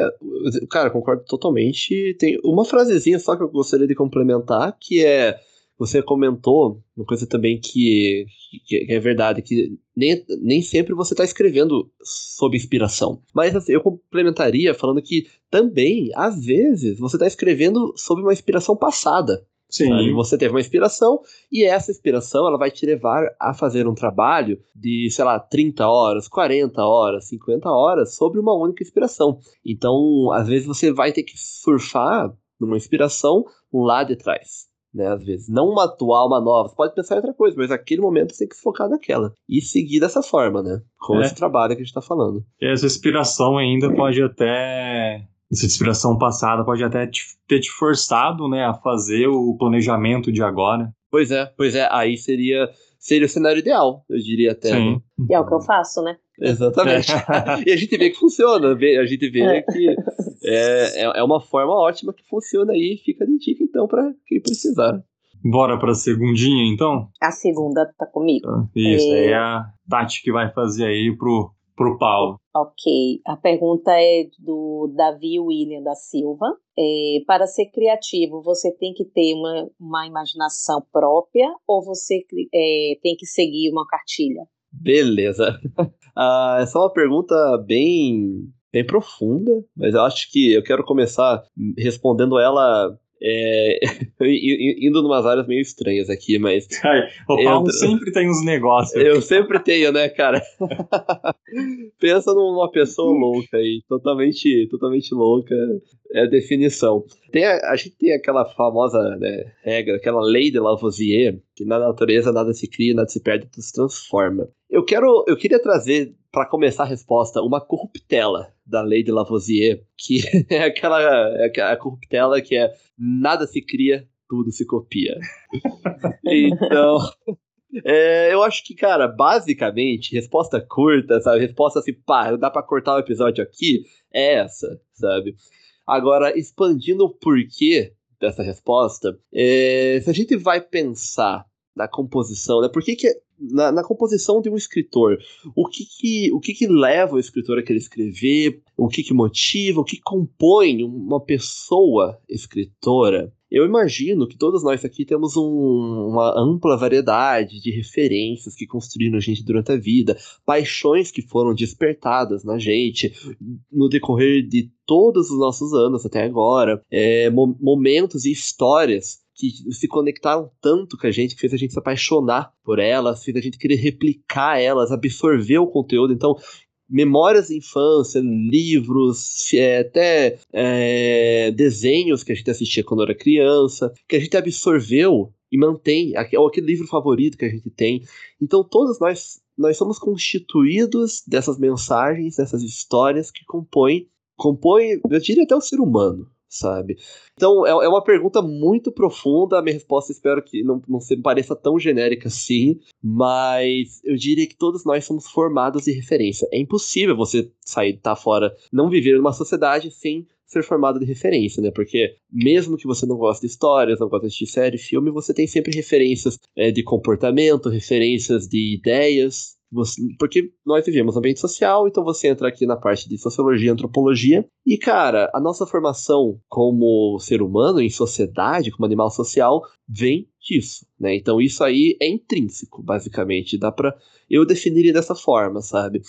cara, concordo totalmente. Tem uma frasezinha só que eu gostaria de complementar, que é você comentou uma coisa também que, que é verdade, que nem, nem sempre você está escrevendo sob inspiração. Mas assim, eu complementaria falando que também, às vezes, você está escrevendo sob uma inspiração passada. Sim. Sabe? Você teve uma inspiração e essa inspiração ela vai te levar a fazer um trabalho de, sei lá, 30 horas, 40 horas, 50 horas sobre uma única inspiração. Então, às vezes você vai ter que surfar numa inspiração lá de trás. Né, às vezes, não uma atual, uma nova, você pode pensar em outra coisa, mas naquele momento você tem que focar naquela e seguir dessa forma, né? Com é. esse trabalho que a gente está falando. E essa inspiração ainda pode até essa inspiração passada pode até te, ter te forçado, né, a fazer o planejamento de agora. Pois é, pois é, aí seria seria o cenário ideal, eu diria até. Sim. Né? E é o que eu faço, né? Exatamente. É. e a gente vê que funciona, a gente vê é. que é, é, é uma forma ótima que funciona aí, fica de dica então para quem precisar. Bora pra segundinha, então? A segunda tá comigo. Isso, é... é a Tati que vai fazer aí pro para o Paulo. Ok. A pergunta é do Davi William da Silva. É, para ser criativo, você tem que ter uma, uma imaginação própria ou você é, tem que seguir uma cartilha? Beleza. ah, essa é uma pergunta bem, bem profunda, mas eu acho que eu quero começar respondendo ela é, indo numas áreas meio estranhas aqui, mas. Ai, o Paulo entra... sempre tem uns negócios. Eu sempre tenho, né, cara? Pensa numa pessoa louca aí, totalmente, totalmente louca. É a definição. Tem a, a gente tem aquela famosa né, regra, aquela lei de Lavoisier, que na natureza nada se cria, nada se perde, tudo se transforma. Eu quero, eu queria trazer para começar a resposta uma corruptela da lei de Lavoisier, que é aquela é a corruptela que é nada se cria, tudo se copia. então, é, eu acho que, cara, basicamente, resposta curta, sabe? Resposta assim, pá, dá pra cortar o episódio aqui, é essa, sabe? Agora, expandindo o porquê dessa resposta, é, se a gente vai pensar na composição, né? Por que, que na, na, composição de um escritor, o que que, o que que leva o escritor a querer escrever, o que que motiva, o que compõe uma pessoa escritora? Eu imagino que todos nós aqui temos um, uma ampla variedade de referências que construíram a gente durante a vida, paixões que foram despertadas na gente no decorrer de todos os nossos anos até agora, é, mo momentos e histórias que se conectaram tanto com a gente, que fez a gente se apaixonar por elas, fez a gente querer replicar elas, absorver o conteúdo. Então, memórias de infância, livros, é, até é, desenhos que a gente assistia quando era criança, que a gente absorveu e mantém, ou aquele livro favorito que a gente tem. Então, todos nós nós somos constituídos dessas mensagens, dessas histórias que compõem, compõem, eu diria até o ser humano, sabe? Então, é, é uma pergunta muito profunda. A minha resposta espero que não, não se pareça tão genérica assim, mas eu diria que todos nós somos formados de referência. É impossível você sair, estar tá fora, não viver numa sociedade sem ser formado de referência, né? Porque mesmo que você não goste de histórias, não goste de série, filme, você tem sempre referências é, de comportamento, referências de ideias, você, porque nós vivemos ambiente social, então você entra aqui na parte de sociologia e antropologia. E, cara, a nossa formação como ser humano, em sociedade, como animal social, vem disso, né? Então isso aí é intrínseco, basicamente. Dá pra. Eu definiria dessa forma, sabe?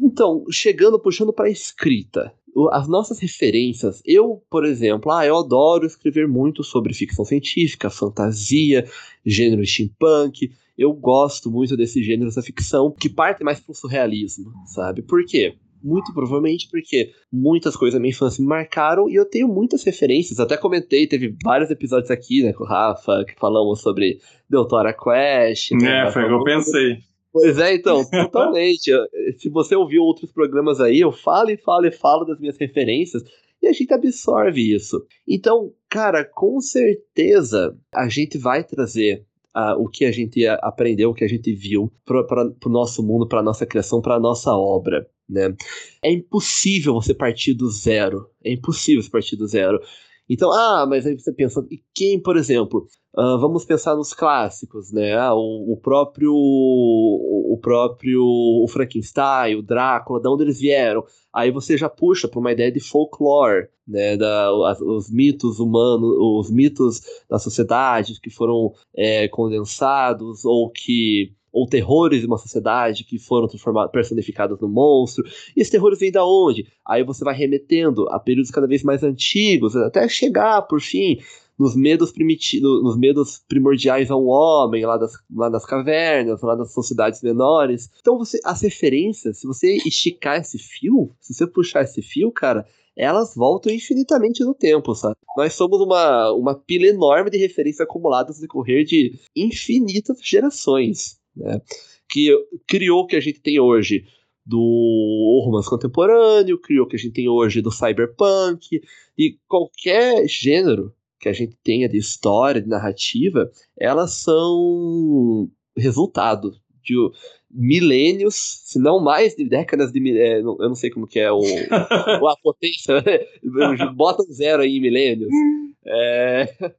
Então, chegando, puxando para a escrita, as nossas referências, eu, por exemplo, ah, eu adoro escrever muito sobre ficção científica, fantasia, gênero steampunk, eu gosto muito desse gênero, dessa ficção, que parte mais pro surrealismo, sabe? Por quê? Muito provavelmente porque muitas coisas da minha infância me marcaram e eu tenho muitas referências. Até comentei, teve vários episódios aqui, né, com o Rafa, que falamos sobre Doutora Quest. Né, é, foi o que eu pensei. Pois é, então, totalmente. Se você ouviu outros programas aí, eu falo e falo e falo das minhas referências e a gente absorve isso. Então, cara, com certeza a gente vai trazer uh, o que a gente aprendeu, o que a gente viu para o nosso mundo, para nossa criação, para nossa obra. Né? É impossível você partir do zero. É impossível você partir do zero. Então, ah, mas aí você pensa, e quem, por exemplo, uh, vamos pensar nos clássicos, né? Ah, o, o, próprio, o, próprio o Frankenstein, o Drácula, de onde eles vieram? Aí você já puxa para uma ideia de folclore, né? Da, os, os mitos humanos, os mitos da sociedade que foram é, condensados ou que ou terrores de uma sociedade que foram transformados, personificados no monstro. E esses terrores vêm da onde? Aí você vai remetendo a períodos cada vez mais antigos, até chegar, por fim, nos medos primitivos, nos medos primordiais ao homem, lá das, lá das cavernas, lá das sociedades menores. Então você, as referências, se você esticar esse fio, se você puxar esse fio, cara, elas voltam infinitamente no tempo, sabe? Nós somos uma, uma pilha enorme de referências acumuladas no decorrer de infinitas gerações, né? Que criou o que a gente tem hoje do romance contemporâneo, criou o que a gente tem hoje do cyberpunk, e qualquer gênero que a gente tenha de história, de narrativa, elas são resultado de milênios, se não mais de décadas de é, eu não sei como que é o, a potência, né? bota um zero aí em milênios. É,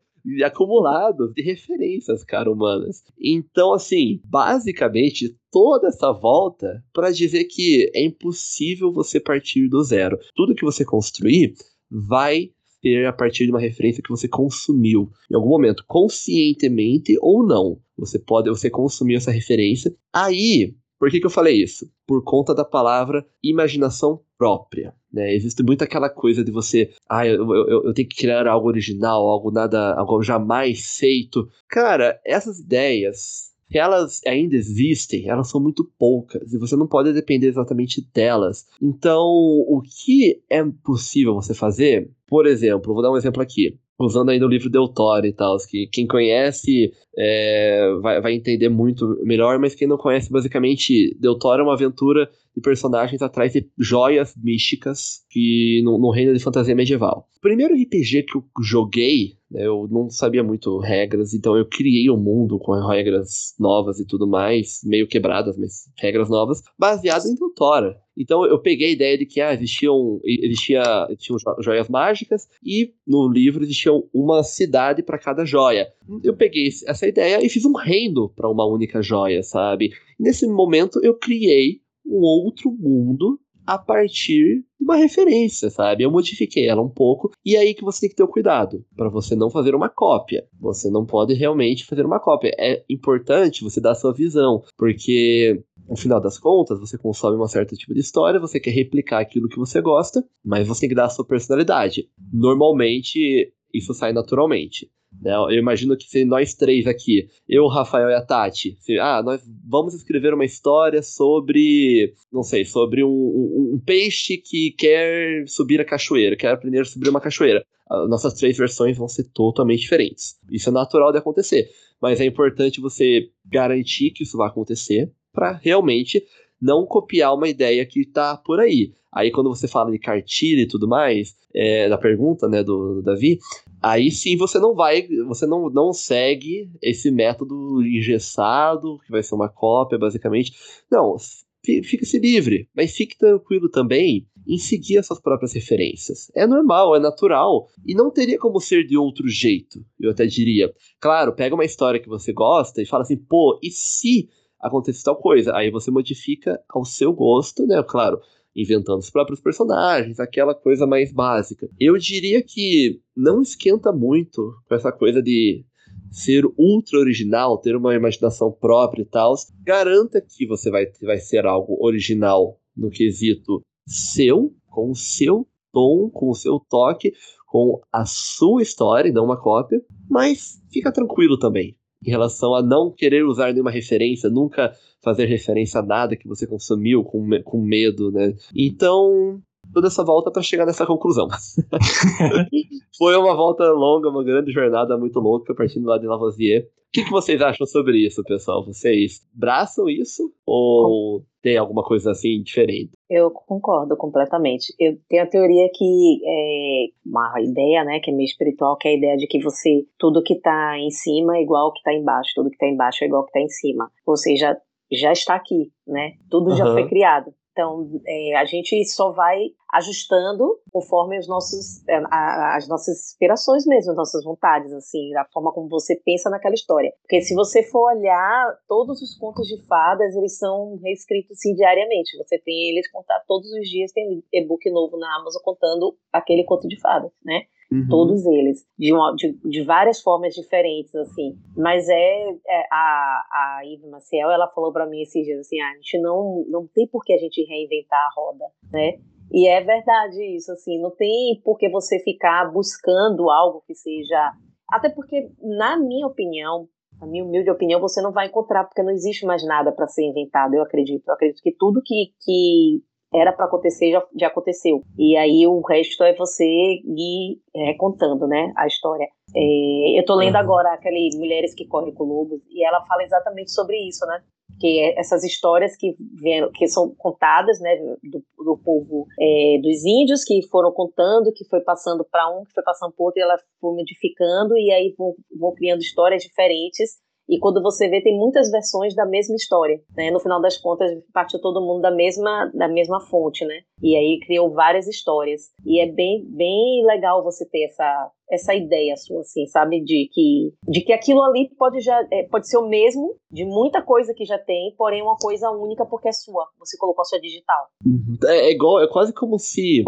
acumulados de referências, cara, humanas. Então, assim, basicamente, toda essa volta para dizer que é impossível você partir do zero. Tudo que você construir vai ter a partir de uma referência que você consumiu em algum momento, conscientemente ou não. Você pode, você consumiu essa referência. Aí, por que, que eu falei isso? Por conta da palavra imaginação própria. Né? Existe muito aquela coisa de você, ah, eu, eu, eu tenho que criar algo original, algo nada, algo jamais feito. Cara, essas ideias, se elas ainda existem, elas são muito poucas e você não pode depender exatamente delas. Então, o que é possível você fazer? Por exemplo, vou dar um exemplo aqui usando ainda o livro Del Toro e tal, que quem conhece é, vai, vai entender muito melhor, mas quem não conhece, basicamente, Del Toro é uma aventura de personagens atrás de joias místicas que no, no reino de fantasia medieval. O primeiro RPG que eu joguei, né, eu não sabia muito regras, então eu criei um mundo com regras novas e tudo mais, meio quebradas, mas regras novas, baseado em Doutora. Então eu peguei a ideia de que ah, existiam, existia, existiam joias mágicas e no livro existia uma cidade para cada joia. Eu peguei essa ideia e fiz um reino para uma única joia, sabe? Nesse momento eu criei um outro mundo a partir de uma referência, sabe? Eu modifiquei ela um pouco e é aí que você tem que ter o cuidado para você não fazer uma cópia. Você não pode realmente fazer uma cópia. É importante você dar a sua visão, porque no final das contas, você consome um certo tipo de história, você quer replicar aquilo que você gosta, mas você tem que dar a sua personalidade. Normalmente, isso sai naturalmente. Né? Eu imagino que se nós três aqui, eu, Rafael e a Tati, se, ah, nós vamos escrever uma história sobre, não sei, sobre um, um, um, peixe que quer subir a cachoeira, quer aprender a subir uma cachoeira. As nossas três versões vão ser totalmente diferentes. Isso é natural de acontecer, mas é importante você garantir que isso vai acontecer para realmente não copiar uma ideia que está por aí. Aí quando você fala de cartilha e tudo mais, é, da pergunta, né, do, do, Davi, aí sim você não vai, você não, não segue esse método engessado, que vai ser uma cópia, basicamente. Não, fique-se livre, mas fique tranquilo também em seguir essas próprias referências. É normal, é natural, e não teria como ser de outro jeito, eu até diria. Claro, pega uma história que você gosta e fala assim, pô, e se acontece tal coisa. Aí você modifica ao seu gosto, né? Claro, inventando os próprios personagens, aquela coisa mais básica. Eu diria que não esquenta muito com essa coisa de ser ultra original, ter uma imaginação própria e tal. Garanta que você vai, vai ser algo original no quesito seu, com o seu tom, com o seu toque, com a sua história, não uma cópia. Mas fica tranquilo também em relação a não querer usar nenhuma referência, nunca fazer referência a nada que você consumiu com, com medo, né? Então, toda essa volta para chegar nessa conclusão. Foi uma volta longa, uma grande jornada muito louca, partindo lá de Lavoisier. O que, que vocês acham sobre isso, pessoal? Vocês braçam isso ou tem alguma coisa assim diferente? Eu concordo completamente. Eu tenho a teoria que é uma ideia, né, que é meio espiritual, que é a ideia de que você tudo que está em cima é igual ao que está embaixo, tudo que está embaixo é igual ao que está em cima. Ou seja, já está aqui, né? Tudo uhum. já foi criado. Então, é, a gente só vai ajustando conforme os nossos, é, as nossas inspirações mesmo, as nossas vontades, assim, a forma como você pensa naquela história. Porque se você for olhar, todos os contos de fadas, eles são reescritos assim, diariamente. Você tem eles contar todos os dias, tem e-book novo na Amazon contando aquele conto de fadas, né? Uhum. Todos eles, de, uma, de, de, várias formas diferentes, assim. Mas é, é a, a Ive Maciel, ela falou para mim esses dias assim, ah, a gente não, não tem por que a gente reinventar a roda, né? E é verdade isso, assim, não tem por que você ficar buscando algo que seja Até porque, na minha opinião, na minha humilde opinião, você não vai encontrar, porque não existe mais nada para ser inventado, eu acredito. Eu acredito que tudo que, que era para acontecer já, já aconteceu. E aí o resto é você ir é, contando, né, a história. É, eu tô lendo agora aquele Mulheres que Correm com Lobos e ela fala exatamente sobre isso, né? Que é essas histórias que vieram, que são contadas, né, do, do povo é, dos índios que foram contando, que foi passando para um, que foi passando para outro, e ela foi modificando e aí vão, vão criando histórias diferentes e quando você vê, tem muitas versões da mesma história, né? No final das contas, partiu todo mundo da mesma, da mesma fonte, né? E aí criou várias histórias. E é bem, bem legal você ter essa, essa ideia sua, assim, sabe? De que, de que aquilo ali pode, já, é, pode ser o mesmo de muita coisa que já tem, porém uma coisa única porque é sua. Você colocou a sua digital. Uhum. É, é, igual, é quase como se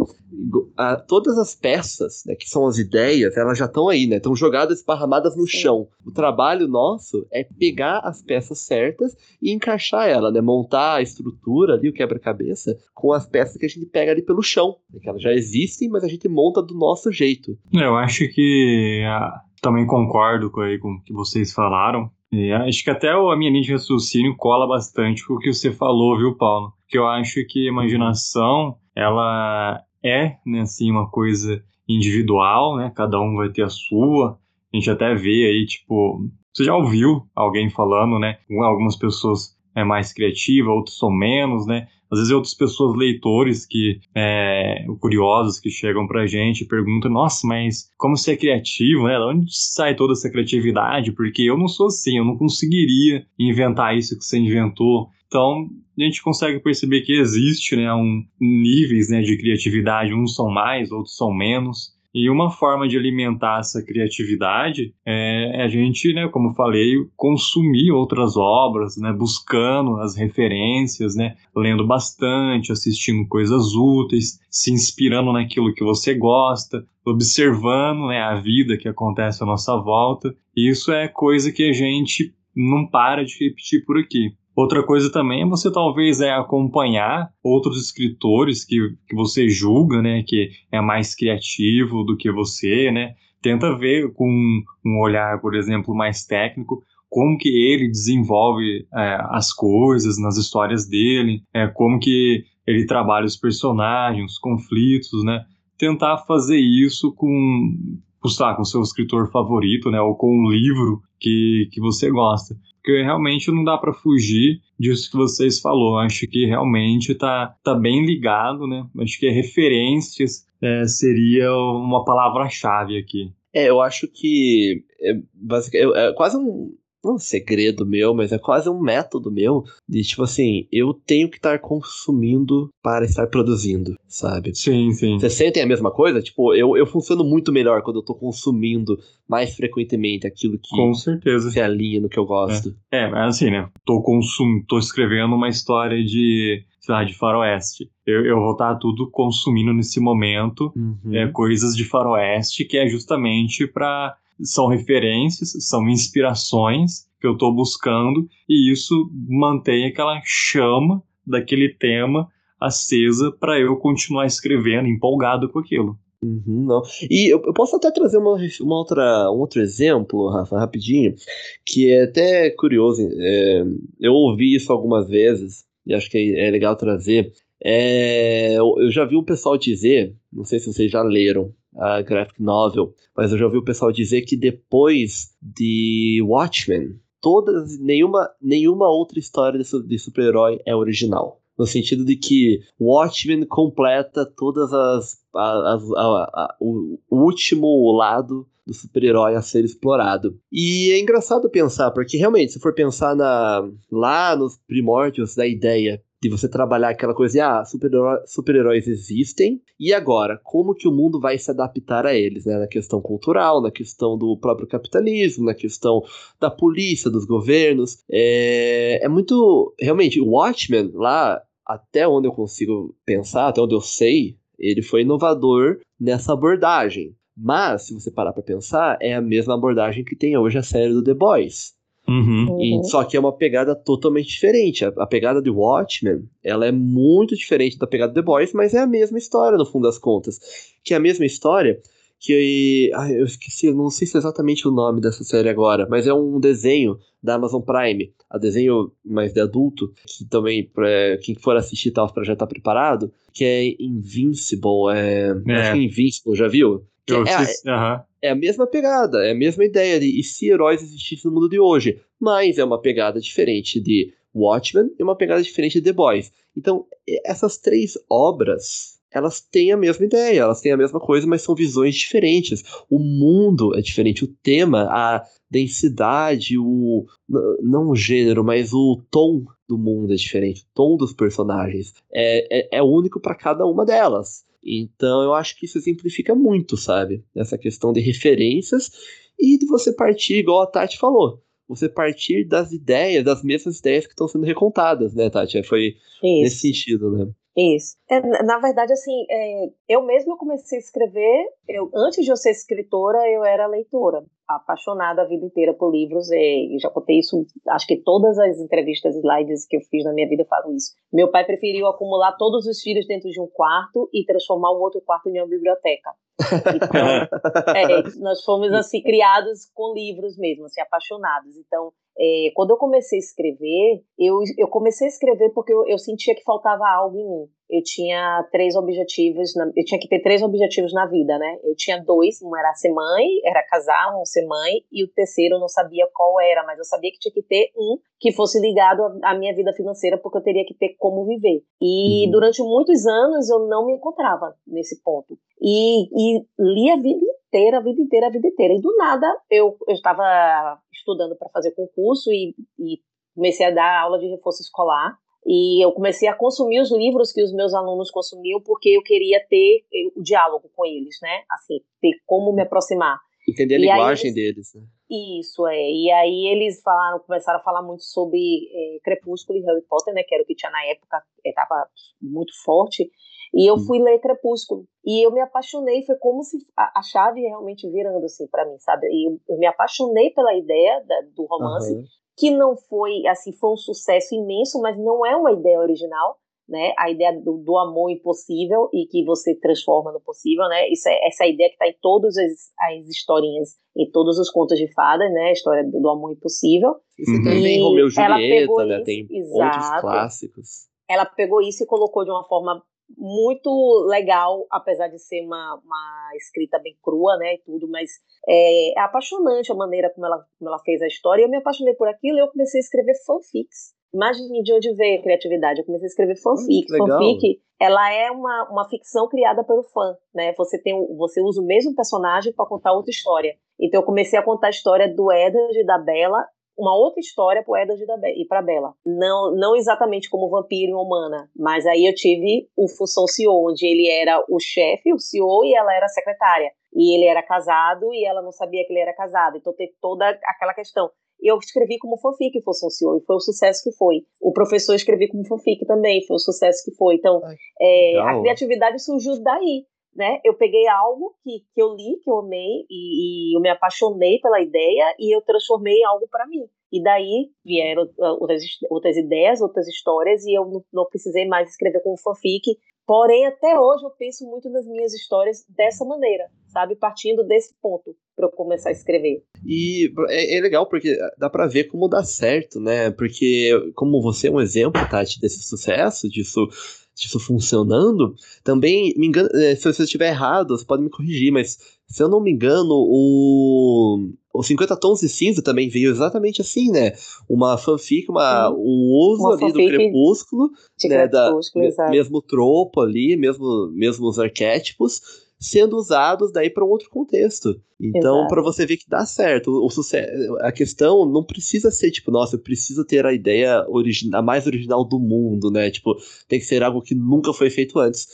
a, todas as peças, né, que são as ideias, elas já estão aí, né? Estão jogadas, esparramadas no Sim. chão. O trabalho nosso é pegar as peças certas e encaixar ela, né? Montar a estrutura ali, o quebra-cabeça, com as peças que a gente pega ali pelo chão. Né, que elas já existem, mas a gente monta do nosso jeito. Eu acho que ah, também concordo com, aí, com o que vocês falaram. E acho que até a minha linha de raciocínio cola bastante com o que você falou, viu, Paulo? Que eu acho que a imaginação, ela é, né, assim, uma coisa individual, né? Cada um vai ter a sua. A gente até vê aí, tipo, você já ouviu alguém falando, né? Algumas pessoas é mais criativa, outros são menos, né? Às vezes outras pessoas, leitores, que é, curiosos que chegam pra gente e perguntam, nossa, mas como você é criativo, né? De onde sai toda essa criatividade? Porque eu não sou assim, eu não conseguiria inventar isso que você inventou. Então, a gente consegue perceber que existe né, um, níveis né, de criatividade, uns são mais, outros são menos. E uma forma de alimentar essa criatividade é a gente, né, como falei, consumir outras obras, né, buscando as referências, né, lendo bastante, assistindo coisas úteis, se inspirando naquilo que você gosta, observando né, a vida que acontece à nossa volta. E isso é coisa que a gente não para de repetir por aqui. Outra coisa também é você talvez é acompanhar outros escritores que, que você julga, né, que é mais criativo do que você, né? Tenta ver com um olhar, por exemplo, mais técnico, como que ele desenvolve é, as coisas nas histórias dele, é, como que ele trabalha os personagens, os conflitos, né? Tentar fazer isso com, com, com seu escritor favorito, né? Ou com um livro que, que você gosta porque realmente não dá para fugir disso que vocês falou. Acho que realmente tá, tá bem ligado, né? Acho que referências é, seria uma palavra-chave aqui. É, eu acho que é, basicamente, é quase um, não é um segredo meu, mas é quase um método meu de tipo assim, eu tenho que estar consumindo para estar produzindo, sabe? Sim, sim. Vocês sentem a mesma coisa? Tipo, eu, eu funciono muito melhor quando eu tô consumindo mais frequentemente aquilo que Com certeza. se alinha no que eu gosto. É, é mas assim, né? Tô consumindo, tô escrevendo uma história de sei lá, de faroeste. Eu, eu vou estar tudo consumindo nesse momento uhum. é, coisas de faroeste, que é justamente para são referências, são inspirações que eu estou buscando e isso mantém aquela chama daquele tema acesa para eu continuar escrevendo, empolgado com aquilo. Uhum, não. E eu, eu, posso até trazer uma, uma outra, um outro exemplo, Rafa, rapidinho, que é até curioso. É, eu ouvi isso algumas vezes e acho que é, legal trazer. É, eu já vi o pessoal dizer, não sei se vocês já leram, a graphic novel, mas eu já ouvi o pessoal dizer que depois de Watchmen, todas, nenhuma, nenhuma outra história de, super-herói é original. No sentido de que Watchmen completa todas as. as, as a, a, o, o último lado do super-herói a ser explorado. E é engraçado pensar, porque realmente, se for pensar na, lá nos primórdios da ideia de você trabalhar aquela coisa de, ah, super-heróis super existem, e agora, como que o mundo vai se adaptar a eles, né? Na questão cultural, na questão do próprio capitalismo, na questão da polícia, dos governos. É, é muito. Realmente, o Watchmen, lá, até onde eu consigo pensar, até onde eu sei, ele foi inovador nessa abordagem. Mas, se você parar para pensar, é a mesma abordagem que tem hoje a série do The Boys. Uhum. E, só que é uma pegada totalmente diferente. A, a, pegada de Watchmen, ela é muito diferente da pegada de The Boys, mas é a mesma história no fundo das contas. Que é a mesma história que ah, eu esqueci, não sei se é exatamente o nome dessa série agora, mas é um desenho da Amazon Prime, a desenho mais de adulto, que também pra quem for assistir tal para já estar tá preparado, que é Invincible, é, é. Acho que é Invincible, já viu? Eu é, é, uhum. é a mesma pegada, é a mesma ideia de e se heróis existissem no mundo de hoje, mas é uma pegada diferente de Watchmen e uma pegada diferente de The Boys. Então, essas três obras elas têm a mesma ideia, elas têm a mesma coisa, mas são visões diferentes. O mundo é diferente, o tema, a densidade, o não o gênero, mas o tom do mundo é diferente, o tom dos personagens é, é, é único para cada uma delas. Então eu acho que isso exemplifica muito, sabe? Essa questão de referências e de você partir, igual a Tati falou, você partir das ideias, das mesmas ideias que estão sendo recontadas, né, Tati? Foi Isso. nesse sentido, né? Isso. É, na verdade, assim, é, eu mesma comecei a escrever, eu, antes de eu ser escritora, eu era leitora, apaixonada a vida inteira por livros, e, e já contei isso, acho que todas as entrevistas e lives que eu fiz na minha vida falam isso. Meu pai preferiu acumular todos os filhos dentro de um quarto e transformar o outro quarto em uma biblioteca. Então, é, nós fomos, assim, criados com livros mesmo, assim, apaixonados. Então, é, quando eu comecei a escrever, eu, eu comecei a escrever porque eu, eu sentia que faltava algo em mim. Eu tinha três objetivos, na, eu tinha que ter três objetivos na vida, né? Eu tinha dois, um era ser mãe, era casar, um ser mãe, e o terceiro eu não sabia qual era, mas eu sabia que tinha que ter um que fosse ligado à minha vida financeira, porque eu teria que ter como viver. E uhum. durante muitos anos eu não me encontrava nesse ponto. E, e li a vida inteira, a vida inteira, a vida inteira. E do nada eu, eu estava estudando para fazer concurso e, e comecei a dar aula de reforço escolar. E eu comecei a consumir os livros que os meus alunos consumiam porque eu queria ter eh, o diálogo com eles, né? Assim, ter como me aproximar. Entender a e linguagem eles, deles, né? Isso, é. E aí eles falaram, começaram a falar muito sobre é, Crepúsculo e Harry Potter, né? Que era o que tinha na época, estava muito forte. E eu hum. fui ler Crepúsculo. E eu me apaixonei, foi como se a, a chave realmente virando assim para mim, sabe? E eu, eu, me apaixonei pela ideia da, do romance, uhum. que não foi assim, foi um sucesso imenso, mas não é uma ideia original. Né, a ideia do, do, amor impossível e que você transforma no possível, né? Isso é essa ideia que está em todas as, as, historinhas, em todos os contos de fadas, né? A história do, do amor impossível. Isso uhum. também Romeu e Julieta, né? Isso, tem exato. outros clássicos. Ela pegou isso e colocou de uma forma muito legal, apesar de ser uma, uma escrita bem crua, né, e tudo, mas é, é, apaixonante a maneira como ela, como ela fez a história. Eu me apaixonei por aquilo e eu comecei a escrever fanfics. Imagine de onde veio a criatividade. Eu comecei a escrever fanfic. Hum, fanfic, ela é uma, uma ficção criada pelo fã, né? Você tem você usa o mesmo personagem para contar outra história. Então eu comecei a contar a história do Edward e da Bella uma outra história pro e pra Bella. Não, não exatamente como vampiro e humana, mas aí eu tive o Função CEO, onde ele era o chefe, o CEO, e ela era a secretária. E ele era casado e ela não sabia que ele era casado. Então teve toda aquela questão. Eu escrevi como fanfic Função CEO, e foi o sucesso que foi. O professor escrevi como fanfic também, foi o sucesso que foi. Então, é, a criatividade surgiu daí né? Eu peguei algo que, que eu li, que eu amei e, e eu me apaixonei pela ideia e eu transformei em algo para mim. E daí vieram ah, outras, outras ideias, outras histórias e eu não, não precisei mais escrever como fanfic. Porém, até hoje eu penso muito nas minhas histórias dessa maneira, sabe? Partindo desse ponto para eu começar a escrever. E é, é, legal porque dá para ver como dá certo, né? Porque como você é um exemplo, Tati, desse sucesso, disso disso funcionando, também, me engano, é, se eu estiver errado, você pode me corrigir, mas se eu não me engano, o, o 50 Tons de Cinza também veio exatamente assim, né? Uma fanfic, uma, um uso uma ali do Crepúsculo, né? Crepúsculo, da, mesmo tropo ali, mesmo, mesmo os arquétipos, sendo usados daí para um outro contexto. Então, para você ver que dá certo, o, sucesso, a questão não precisa ser tipo, nossa, eu preciso ter a ideia original, a mais original do mundo, né? Tipo, tem que ser algo que nunca foi feito antes.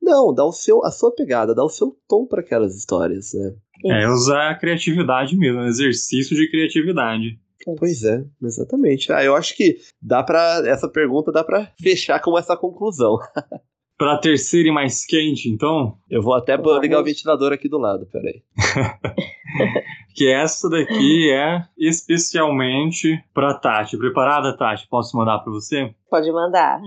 Não, dá o seu, a sua pegada, dá o seu tom para aquelas histórias, né? É usar a criatividade mesmo, um exercício de criatividade. Pois é, exatamente. Ah, eu acho que dá para essa pergunta dá para fechar com essa conclusão. Pra terceira e mais quente, então? Eu vou até ligar o ventilador aqui do lado, peraí. que essa daqui é especialmente pra Tati. Preparada, Tati? Posso mandar pra você? Pode mandar.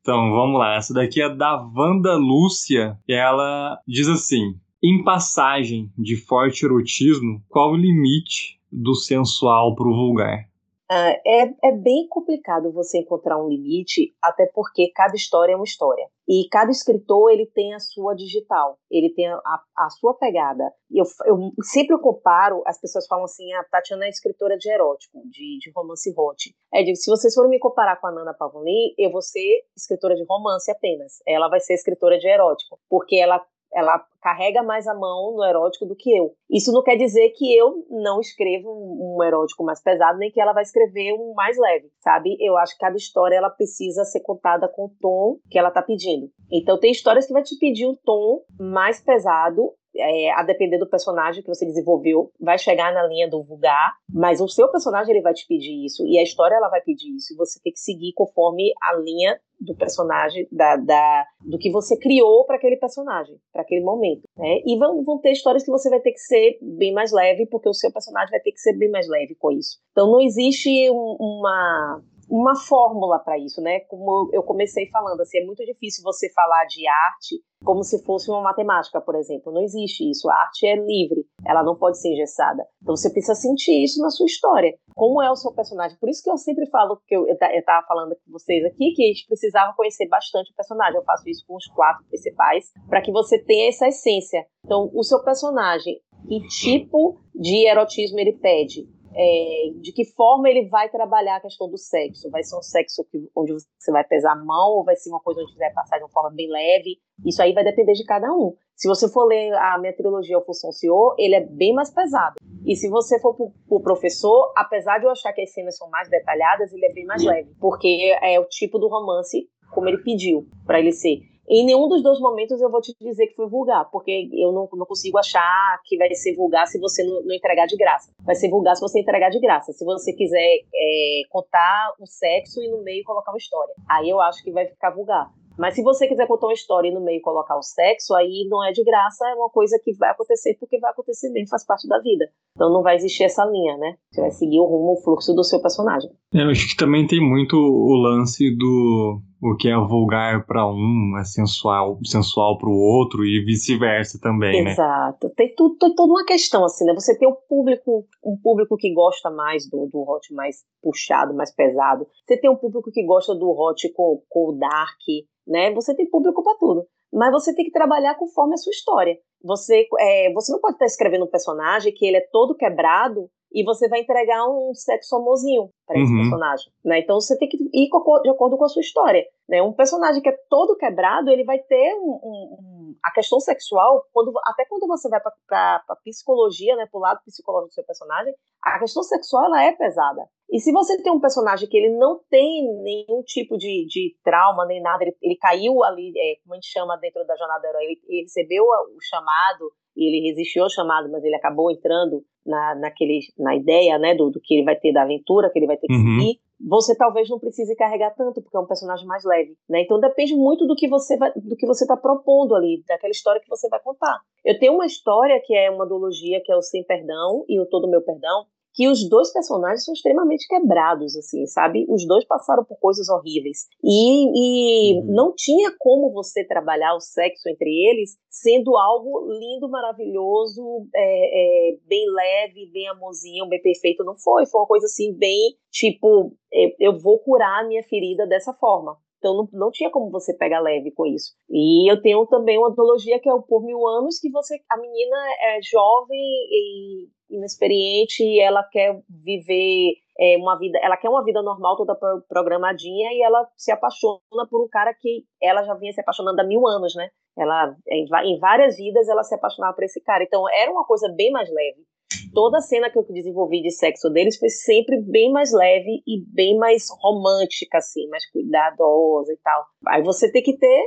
Então, vamos lá. Essa daqui é da Wanda Lúcia. E ela diz assim: em passagem de forte erotismo, qual o limite do sensual para o vulgar? Uh, é, é bem complicado você encontrar um limite, até porque cada história é uma história. E cada escritor ele tem a sua digital, ele tem a, a sua pegada. Eu, eu sempre comparo, as pessoas falam assim, a Tatiana é escritora de erótico, de, de romance hot. É, digo, se vocês forem me comparar com a Nana Pavoni, eu vou ser escritora de romance apenas. Ela vai ser escritora de erótico, porque ela ela carrega mais a mão no erótico do que eu. Isso não quer dizer que eu não escrevo um, erótico mais pesado, nem que ela vai escrever um mais leve, sabe? Eu acho que cada história ela precisa ser contada com o tom que ela tá pedindo. Então tem histórias que vai te pedir um tom mais pesado é, a depender do personagem que você desenvolveu, vai chegar na linha do vulgar, mas o seu personagem ele vai te pedir isso, e a história ela vai pedir isso, e você tem que seguir conforme a linha do personagem, da, da do que você criou para aquele personagem, para aquele momento. Né? E vão, vão ter histórias que você vai ter que ser bem mais leve, porque o seu personagem vai ter que ser bem mais leve com isso. Então não existe um, uma uma fórmula para isso, né? Como eu comecei falando, assim, é muito difícil você falar de arte como se fosse uma matemática, por exemplo. Não existe isso. A arte é livre, ela não pode ser engessada. Então você precisa sentir isso na sua história. Como é o seu personagem? Por isso que eu sempre falo, que eu estava falando com vocês aqui, que a gente precisava conhecer bastante o personagem. Eu faço isso com os quatro principais, para que você tenha essa essência. Então, o seu personagem, que tipo de erotismo ele pede? É, de que forma ele vai trabalhar a questão do sexo. Vai ser um sexo que, onde você vai pesar a mão, ou vai ser uma coisa onde você vai passar de uma forma bem leve. Isso aí vai depender de cada um. Se você for ler a minha trilogia O Senhor, ele é bem mais pesado. E se você for pro, pro professor, apesar de eu achar que as cenas são mais detalhadas, ele é bem mais leve. Porque é o tipo do romance como ele pediu para ele ser. Em nenhum dos dois momentos eu vou te dizer que foi vulgar, porque eu não, não consigo achar que vai ser vulgar se você não, não, entregar de graça. Vai ser vulgar se você entregar de graça. Se você quiser é, contar o sexo e no meio colocar uma história. Aí eu acho que vai ficar vulgar. Mas se você quiser contar uma história e no meio colocar o sexo, aí não é de graça, é uma coisa que vai acontecer porque vai acontecer mesmo, faz parte da vida. Então não vai existir essa linha, né? Você vai seguir o rumo, o fluxo do seu personagem. É, eu acho que também tem muito o lance do o que é vulgar para um é sensual sensual para o outro e vice-versa também, né? Exato. Tem, tudo, tem toda uma questão assim, né? Você tem um público um público que gosta mais do, do hot mais puxado, mais pesado. Você tem um público que gosta do hot com, com o dark, né? Você tem público para tudo. Mas você tem que trabalhar conforme a sua história. Você, é, você não pode estar escrevendo um personagem que ele é todo quebrado e você vai entregar um sexo homozinho para esse uhum. personagem, né? Então você tem que ir de acordo com a sua história, né? Um personagem que é todo quebrado, ele vai ter um, um, a questão sexual, quando, até quando você vai para a psicologia, né, para o lado psicológico do seu personagem, a questão sexual ela é pesada. E se você tem um personagem que ele não tem nenhum tipo de, de trauma nem nada, ele, ele caiu ali, é, como a gente chama dentro da jornada do herói, ele, ele recebeu o chamado e ele resistiu ao chamado, mas ele acabou entrando na, naquele, na ideia, né, do, do que ele vai ter da aventura, que ele vai ter que uhum. seguir, você talvez não precise carregar tanto, porque é um personagem mais leve, né? Então depende muito do que você vai, do que você está propondo ali, daquela história que você vai contar. Eu tenho uma história que é uma duologia, que é o Sem Perdão e o Todo Meu Perdão, que os dois personagens são extremamente quebrados, assim, sabe? Os dois passaram por coisas horríveis. E, e uhum. não tinha como você trabalhar o sexo entre eles sendo algo lindo, maravilhoso, é, é, bem leve, bem amorzinho, bem perfeito. Não foi. Foi uma coisa assim, bem tipo, eu vou curar a minha ferida dessa forma. Então não, não tinha como você pegar leve com isso. E eu tenho também uma antologia que é o Por Mil Anos, que você, a menina é jovem e inexperiente e ela quer viver é, uma vida, ela quer uma vida normal toda programadinha e ela se apaixona por um cara que ela já vinha se apaixonando há mil anos, né? Ela em, em várias vidas ela se apaixonava por esse cara. Então era uma coisa bem mais leve. Toda a cena que eu desenvolvi de sexo deles foi sempre bem mais leve e bem mais romântica, assim, mais cuidadosa e tal. Aí você tem que ter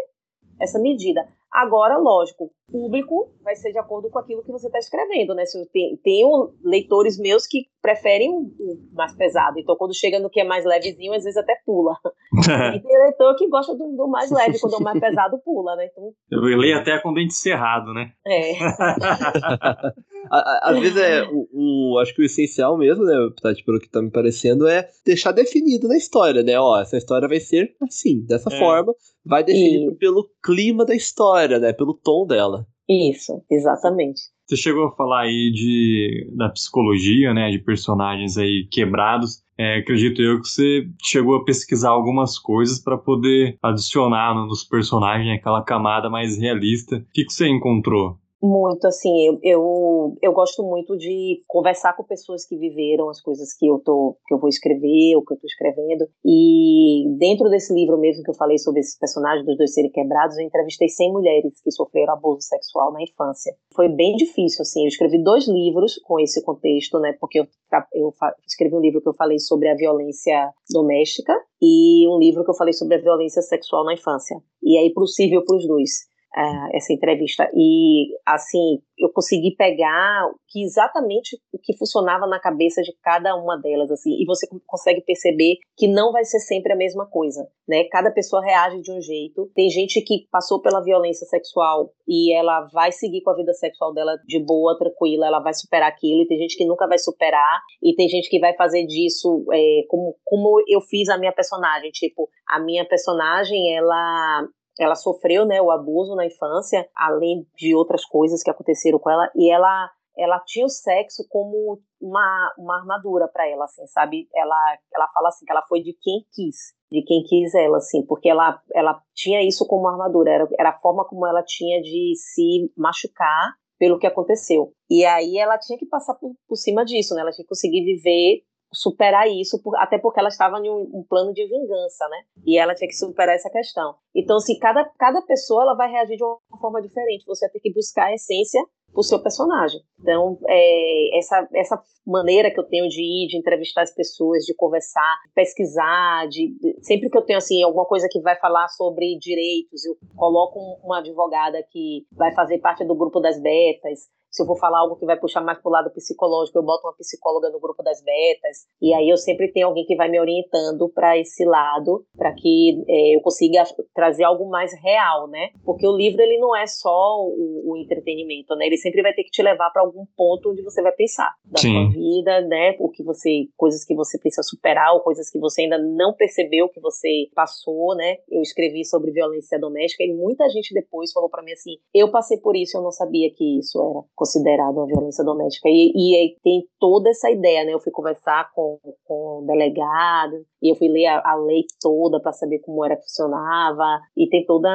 essa medida. Agora, lógico, público vai ser de acordo com aquilo que você está escrevendo, né? Se tem, tenho leitores meus que preferem o mais pesado, então quando chega no que é mais levezinho, às vezes até pula. e tem leitor que gosta do, do, mais leve, quando é o mais pesado, pula, né? Então... Eu leio até com dente cerrado, né? É. Às vezes é o, o, Acho que o essencial mesmo, né, Tati, pelo que tá me parecendo, é deixar definido na história, né? Ó, essa história vai ser assim, dessa é. forma, vai definido e... pelo clima da história, né? Pelo tom dela. Isso, exatamente. Você chegou a falar aí de, da psicologia, né, de personagens aí quebrados. É, acredito eu que você chegou a pesquisar algumas coisas para poder adicionar nos personagens aquela camada mais realista. O que, que você encontrou? Muito, assim, eu, eu, eu, gosto muito de conversar com pessoas que viveram as coisas que eu tô, que eu vou escrever, ou que eu tô escrevendo, e dentro desse livro mesmo que eu falei sobre esses personagens dos dois serem quebrados, eu entrevistei 100 mulheres que sofreram abuso sexual na infância. Foi bem difícil, assim, eu escrevi dois livros com esse contexto, né, porque eu, eu escrevi um livro que eu falei sobre a violência doméstica, e um livro que eu falei sobre a violência sexual na infância. E é possível para os dois uh, essa entrevista. E, assim, eu consegui pegar que exatamente o que funcionava na cabeça de cada uma delas, assim, e você consegue perceber que não vai ser sempre a mesma coisa, né? Cada pessoa reage de um jeito. Tem gente que passou pela violência sexual e ela vai seguir com a vida sexual dela de boa, tranquila, ela vai superar aquilo, e tem gente que nunca vai superar, e tem gente que vai fazer disso é, como, como eu fiz a minha personagem, tipo, a minha personagem, ela ela sofreu, né, o abuso na infância, além de outras coisas que aconteceram com ela, e ela ela tinha o sexo como uma, uma armadura para ela, assim, sabe? Ela, ela fala assim que ela foi de quem quis, de quem quis ela, assim, porque ela, ela tinha isso como armadura, era, era a forma como ela tinha de se machucar pelo que aconteceu. E aí ela tinha que passar por, por cima disso, né? Ela tinha que conseguir viver superar isso, até porque ela estava em um, um, plano de vingança, né? E ela tinha que superar essa questão. Então, assim, cada, cada pessoa ela vai reagir de uma forma diferente. Você ter que buscar a essência pro seu personagem. Então, é, essa, essa maneira que eu tenho de ir, de entrevistar as pessoas, de conversar, pesquisar, de, sempre que eu tenho assim alguma coisa que vai falar sobre direitos, eu coloco uma advogada que vai fazer parte do grupo das betas, se eu vou falar algo que vai puxar mais pro lado psicológico, eu boto uma psicóloga no grupo das betas. E aí eu sempre tenho alguém que vai me orientando para esse lado, para que é, eu consiga trazer algo mais real, né? Porque o livro ele não é só o, o entretenimento, né? Ele sempre vai ter que te levar para algum ponto onde você vai pensar da Sim. sua vida, né? O que você, coisas que você precisa superar, ou coisas que você ainda não percebeu que você passou, né? Eu escrevi sobre violência doméstica e muita gente depois falou para mim assim: eu passei por isso, eu não sabia que isso era considerado uma violência doméstica. E, e tem toda essa ideia, né? Eu fui conversar com, com o delegado, e eu fui ler a, a lei toda para saber como era que funcionava, e tem toda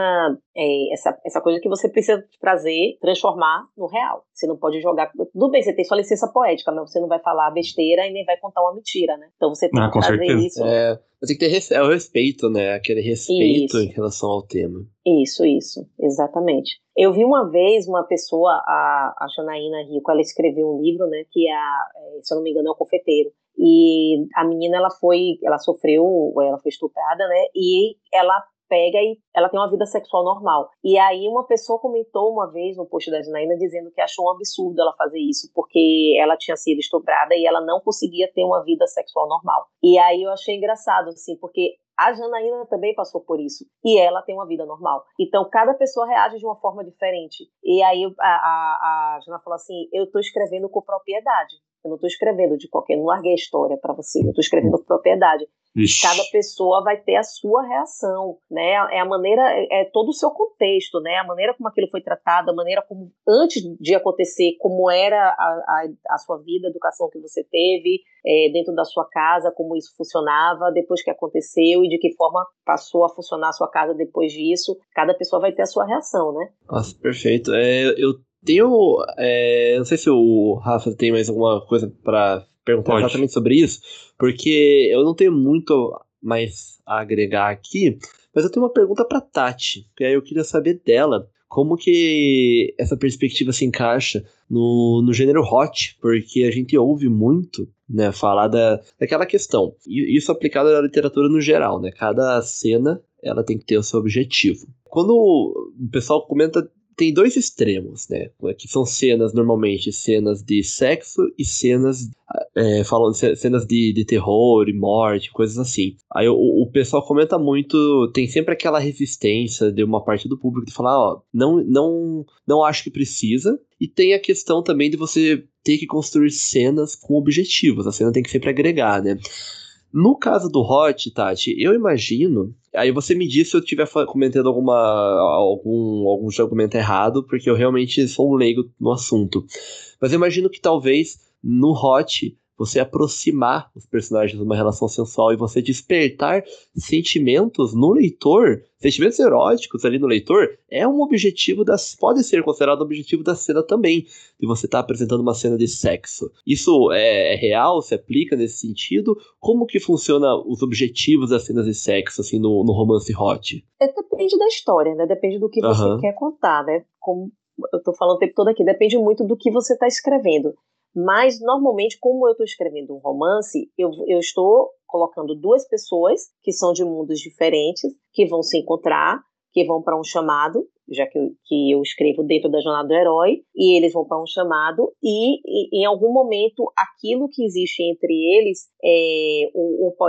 é, essa, essa coisa que você precisa trazer, transformar no real. Você não pode jogar. Tudo bem, você tem sua licença poética, mas você não vai falar besteira e nem vai contar uma mentira, né? Então você tem ah, que trazer certeza. isso. É, tem que ter é o respeito, né? Aquele respeito isso. em relação ao tema. Isso, isso, exatamente. Eu vi uma vez uma pessoa, a, a Janaína Rico, ela escreveu um livro, né, que é, a, é, se eu não me engano, é o Confeiteiro. E a menina, ela foi, ela sofreu, ela foi estuprada, né, e ela pega e ela tem uma vida sexual normal. E aí uma pessoa comentou uma vez no post da Janaína dizendo que achou um absurdo ela fazer isso, porque ela tinha sido estuprada e ela não conseguia ter uma vida sexual normal. E aí eu achei engraçado, assim, porque a Janaína também passou por isso. E ela tem uma vida normal. Então, cada pessoa reage de uma forma diferente. E aí a, a, a Jana falou assim: eu estou escrevendo com propriedade. Eu não estou escrevendo de qualquer. Não larguei a história para você. Eu estou escrevendo com propriedade. Ixi. Cada pessoa vai ter a sua reação, né? É a maneira, é, é todo o seu contexto, né? A maneira como aquilo foi tratado, a maneira como, antes de acontecer, como era a, a, a sua vida, a educação que você teve é, dentro da sua casa, como isso funcionava depois que aconteceu e de que forma passou a funcionar a sua casa depois disso. Cada pessoa vai ter a sua reação, né? Nossa, perfeito. É, eu tenho. É, não sei se o Rafa tem mais alguma coisa para perguntar Pode. exatamente sobre isso, porque eu não tenho muito mais a agregar aqui, mas eu tenho uma pergunta para Tati, que aí eu queria saber dela como que essa perspectiva se encaixa no, no gênero hot, porque a gente ouve muito né, falar da, daquela questão. E isso aplicado à literatura no geral, né? Cada cena ela tem que ter o seu objetivo. Quando o pessoal comenta tem dois extremos, né? Que são cenas, normalmente, cenas de sexo e cenas é, falando cenas de, de terror e morte, coisas assim. Aí o, o, pessoal comenta muito, tem sempre aquela resistência de uma parte do público de falar, ó, não, não, não acho que precisa. E tem a questão também de você ter que construir cenas com objetivos. A cena tem que sempre agregar, né? No caso do Hot, Tati, eu imagino Aí você me diz se eu estiver comentando alguma, algum, algum argumento errado, porque eu realmente sou um leigo no assunto. Mas eu imagino que talvez no Hot você aproximar os personagens de uma relação sensual e você despertar sentimentos no leitor, sentimentos eróticos ali no leitor, é um objetivo das. pode ser considerado um objetivo da cena também. De você estar tá apresentando uma cena de sexo. Isso é, é, real? Se aplica nesse sentido? Como que funciona os objetivos das cenas de sexo, assim, no, no romance hot? É, depende da história, né? Depende do que você uhum. quer contar, né? Como eu tô falando o tempo todo aqui, depende muito do que você está escrevendo. Mas, normalmente, como eu estou escrevendo um romance, eu, eu estou colocando duas pessoas que são de mundos diferentes, que vão se encontrar, que vão para um chamado, já que eu, que eu escrevo dentro da jornada do herói, e eles vão para um chamado, e, e, em algum momento aquilo que existe entre eles, é,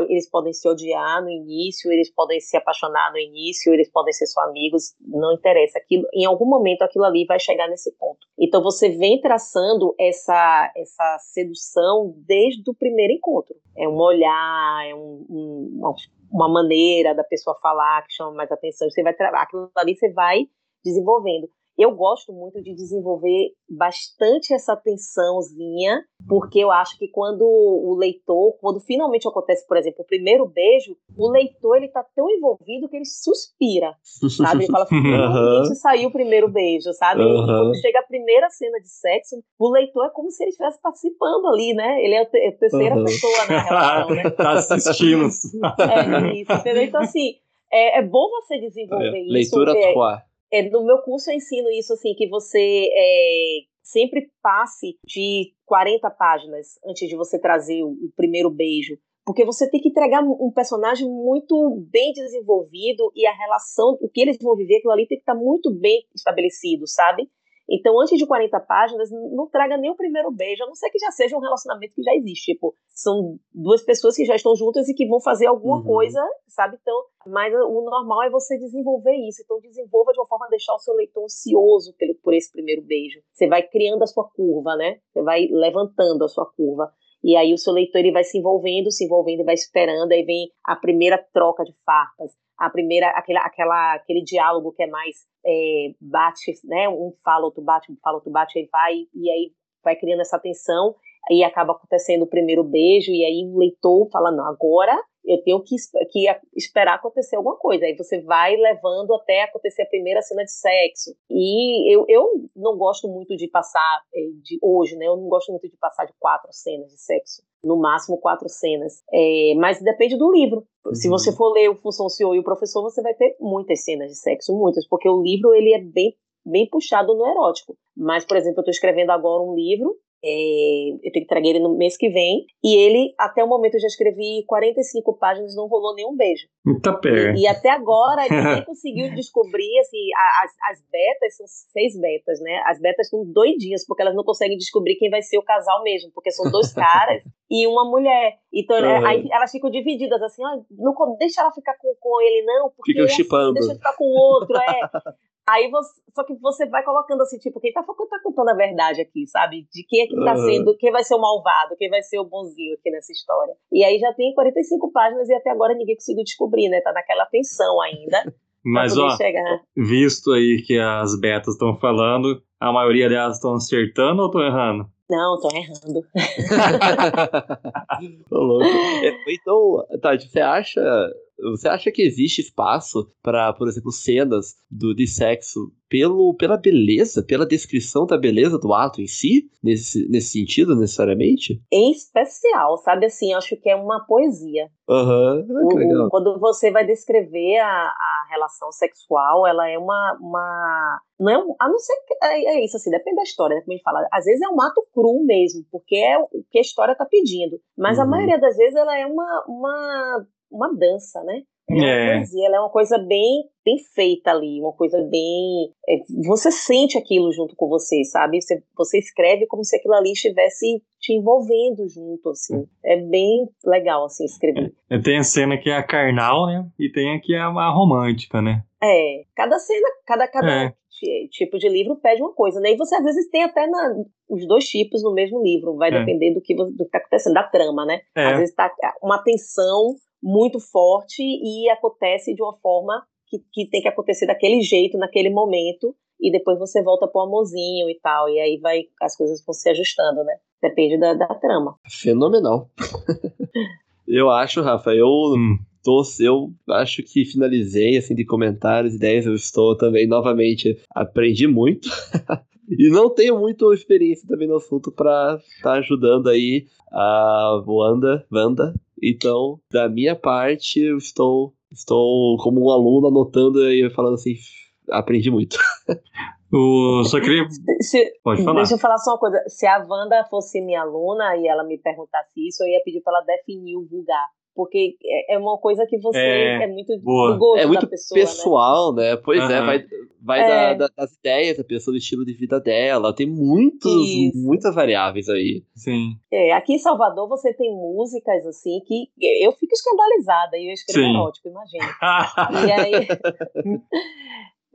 eles podem se odiar no início, eles podem se apaixonar no início, eles podem ser só amigos, não interessa. Aquilo, em algum momento aquilo ali vai chegar nesse ponto. Então você vem traçando essa, essa sedução desde o primeiro encontro. É um olhar, é um, um, uma, uma maneira da pessoa falar que chama mais atenção. Você vai aquilo ali você vai desenvolvendo. Eu gosto muito de desenvolver bastante essa tensãozinha, porque eu acho que quando o leitor, quando finalmente acontece, por exemplo, o primeiro beijo, o leitor ele tá tão envolvido que ele suspira, sabe? Ele fala, finalmente uhum. saiu o primeiro beijo, sabe? Uhum. Quando chega a primeira cena de sexo, o leitor é como se ele estivesse participando ali, né? Ele é a, é a terceira uhum. pessoa na relação, né? tá assistindo. É isso, entendeu? Então, assim, é, é bom você desenvolver é, isso. Leitura é, atuar é, no meu curso eu ensino isso, assim, que você é, sempre passe de 40 páginas antes de você trazer o, o primeiro beijo. Porque você tem que entregar um personagem muito bem desenvolvido e a relação, o que eles vão viver, aquilo ali tem que estar muito bem estabelecido, sabe? Então, antes de 40 páginas, não traga nem o primeiro beijo, a não ser que já seja um relacionamento que já existe. Tipo, são duas pessoas que já estão juntas e que vão fazer alguma uhum. coisa, sabe? Então, mas o normal é você desenvolver isso. Então, desenvolva de uma forma a deixar o seu leitor ansioso por esse primeiro beijo. Você vai criando a sua curva, né? Você vai levantando a sua curva. E aí o seu leitor ele vai se envolvendo, se envolvendo e vai esperando. Aí vem a primeira troca de farpas, a primeira, aquele, aquela, aquele diálogo que é mais é, bate, né? Um fala, outro bate, um fala, outro bate, aí vai, e aí vai criando essa tensão, aí acaba acontecendo o primeiro beijo, e aí o leitor fala, não, agora eu tenho que, que esperar acontecer alguma coisa. Aí você vai levando até acontecer a primeira cena de sexo. E eu, eu não gosto muito de passar, é, de hoje, né? Eu não gosto muito de passar de quatro cenas de sexo. No máximo quatro cenas. É, mas depende do livro. Uhum. Se você for ler o Função CEO e o Professor, você vai ter muitas cenas de sexo, muitas. Porque o livro, ele é bem bem puxado no erótico. Mas, por exemplo, eu estou escrevendo agora um livro é, eu tenho que entregar ele no mês que vem. E ele, até o momento, eu já escrevi 45 páginas, não rolou nenhum beijo. Muita pega. E, e, até agora ninguém conseguiu descobrir, assim, as, as betas, são seis betas, né? As betas estão doidinhas, porque elas não conseguem descobrir quem vai ser o casal mesmo, porque são dois caras e uma mulher. Então, uhum. aí elas ficam divididas, assim, ó, não deixa ela ficar com, com ele, não, porque Fica assim, deixa eu ficar com o outro, é. Aí você, só que você vai colocando assim, tipo, quem tá, tá contando a verdade aqui, sabe? De quem é que tá uhum. sendo, quem vai ser o malvado, quem vai ser o bonzinho aqui nessa história. E aí já tem 45 páginas e até agora ninguém conseguiu descobrir, né? Tá naquela tensão ainda. Mas, ó, chegar. visto aí que as betas estão falando, a maioria delas estão acertando ou estão errando? Não, tô errando. Tô louco. É, então, Tati, você acha você acha que existe espaço para, por exemplo, cenas do, de sexo pelo, pela beleza, pela descrição da beleza do ato em si? Nesse, nesse sentido, necessariamente? Em especial, sabe assim, acho que é uma poesia. Aham, uhum. Quando você vai descrever a, a relação sexual, ela é uma. uma não é, a não ser que. É, é isso, assim, depende da história, né, como a gente fala. Às vezes é um ato cru mesmo, porque é o que a história está pedindo. Mas uhum. a maioria das vezes ela é uma, uma uma dança, né? Ela é. é. poesia, ela é uma coisa bem, bem feita ali, uma coisa bem. É, você sente aquilo junto com você, sabe? Você, você escreve como se aquilo ali estivesse te envolvendo junto, assim. É bem legal, assim, escrever. É, tem a cena que é a carnal, né? E tem a que é a romântica, né? É, cada cena, cada, cada é. tipo de livro pede uma coisa, né? E você às vezes tem até na, os dois tipos no mesmo livro, vai é. depender do que, do que tá acontecendo, da trama, né? É. Às vezes tá uma tensão muito forte e acontece de uma forma que, que tem que acontecer daquele jeito, naquele momento, e depois você volta pro amorzinho e tal, e aí vai as coisas vão se ajustando, né? Depende da, da trama. Fenomenal. eu acho, Rafa, eu tô, eu acho que finalizei assim de comentários, ideias, eu estou também novamente aprendi muito. e não tenho muita experiência também no assunto para estar tá ajudando aí a Wanda, Wanda. Então, da minha parte, eu estou estou como um aluno anotando e falando assim, aprendi muito. O, só queria. Se, Pode falar. Deixa eu falar só uma coisa. Se a Wanda fosse minha aluna e ela me perguntasse isso, eu ia pedir para ela definir o vulgar. Porque é, é uma coisa que você é, é muito boa. gosto É muito pessoa, né? pessoal, né? né? Pois uhum. é, vai, vai é. Da, das ideias da pessoa, do estilo de vida dela. Tem muitos, muitas variáveis aí. Sim. É, aqui em Salvador você tem músicas assim que eu fico escandalizada e eu escrevo erótico, imagina. e aí.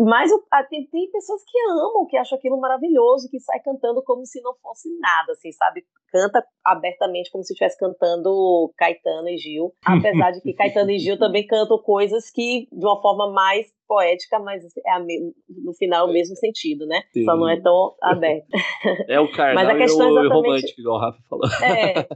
Mas tem, tem, pessoas que amam, que acham aquilo maravilhoso, que sai cantando como se não fosse nada, assim, sabe? Canta abertamente como se estivesse cantando Caetano e Gil. Apesar de que Caetano e Gil também cantam coisas que, de uma forma mais poética, mas é a, no final o mesmo sentido, né? Sim. Só não é tão aberto. É o carnal mas a questão e o exatamente, romântico, igual o Rafa falou. É,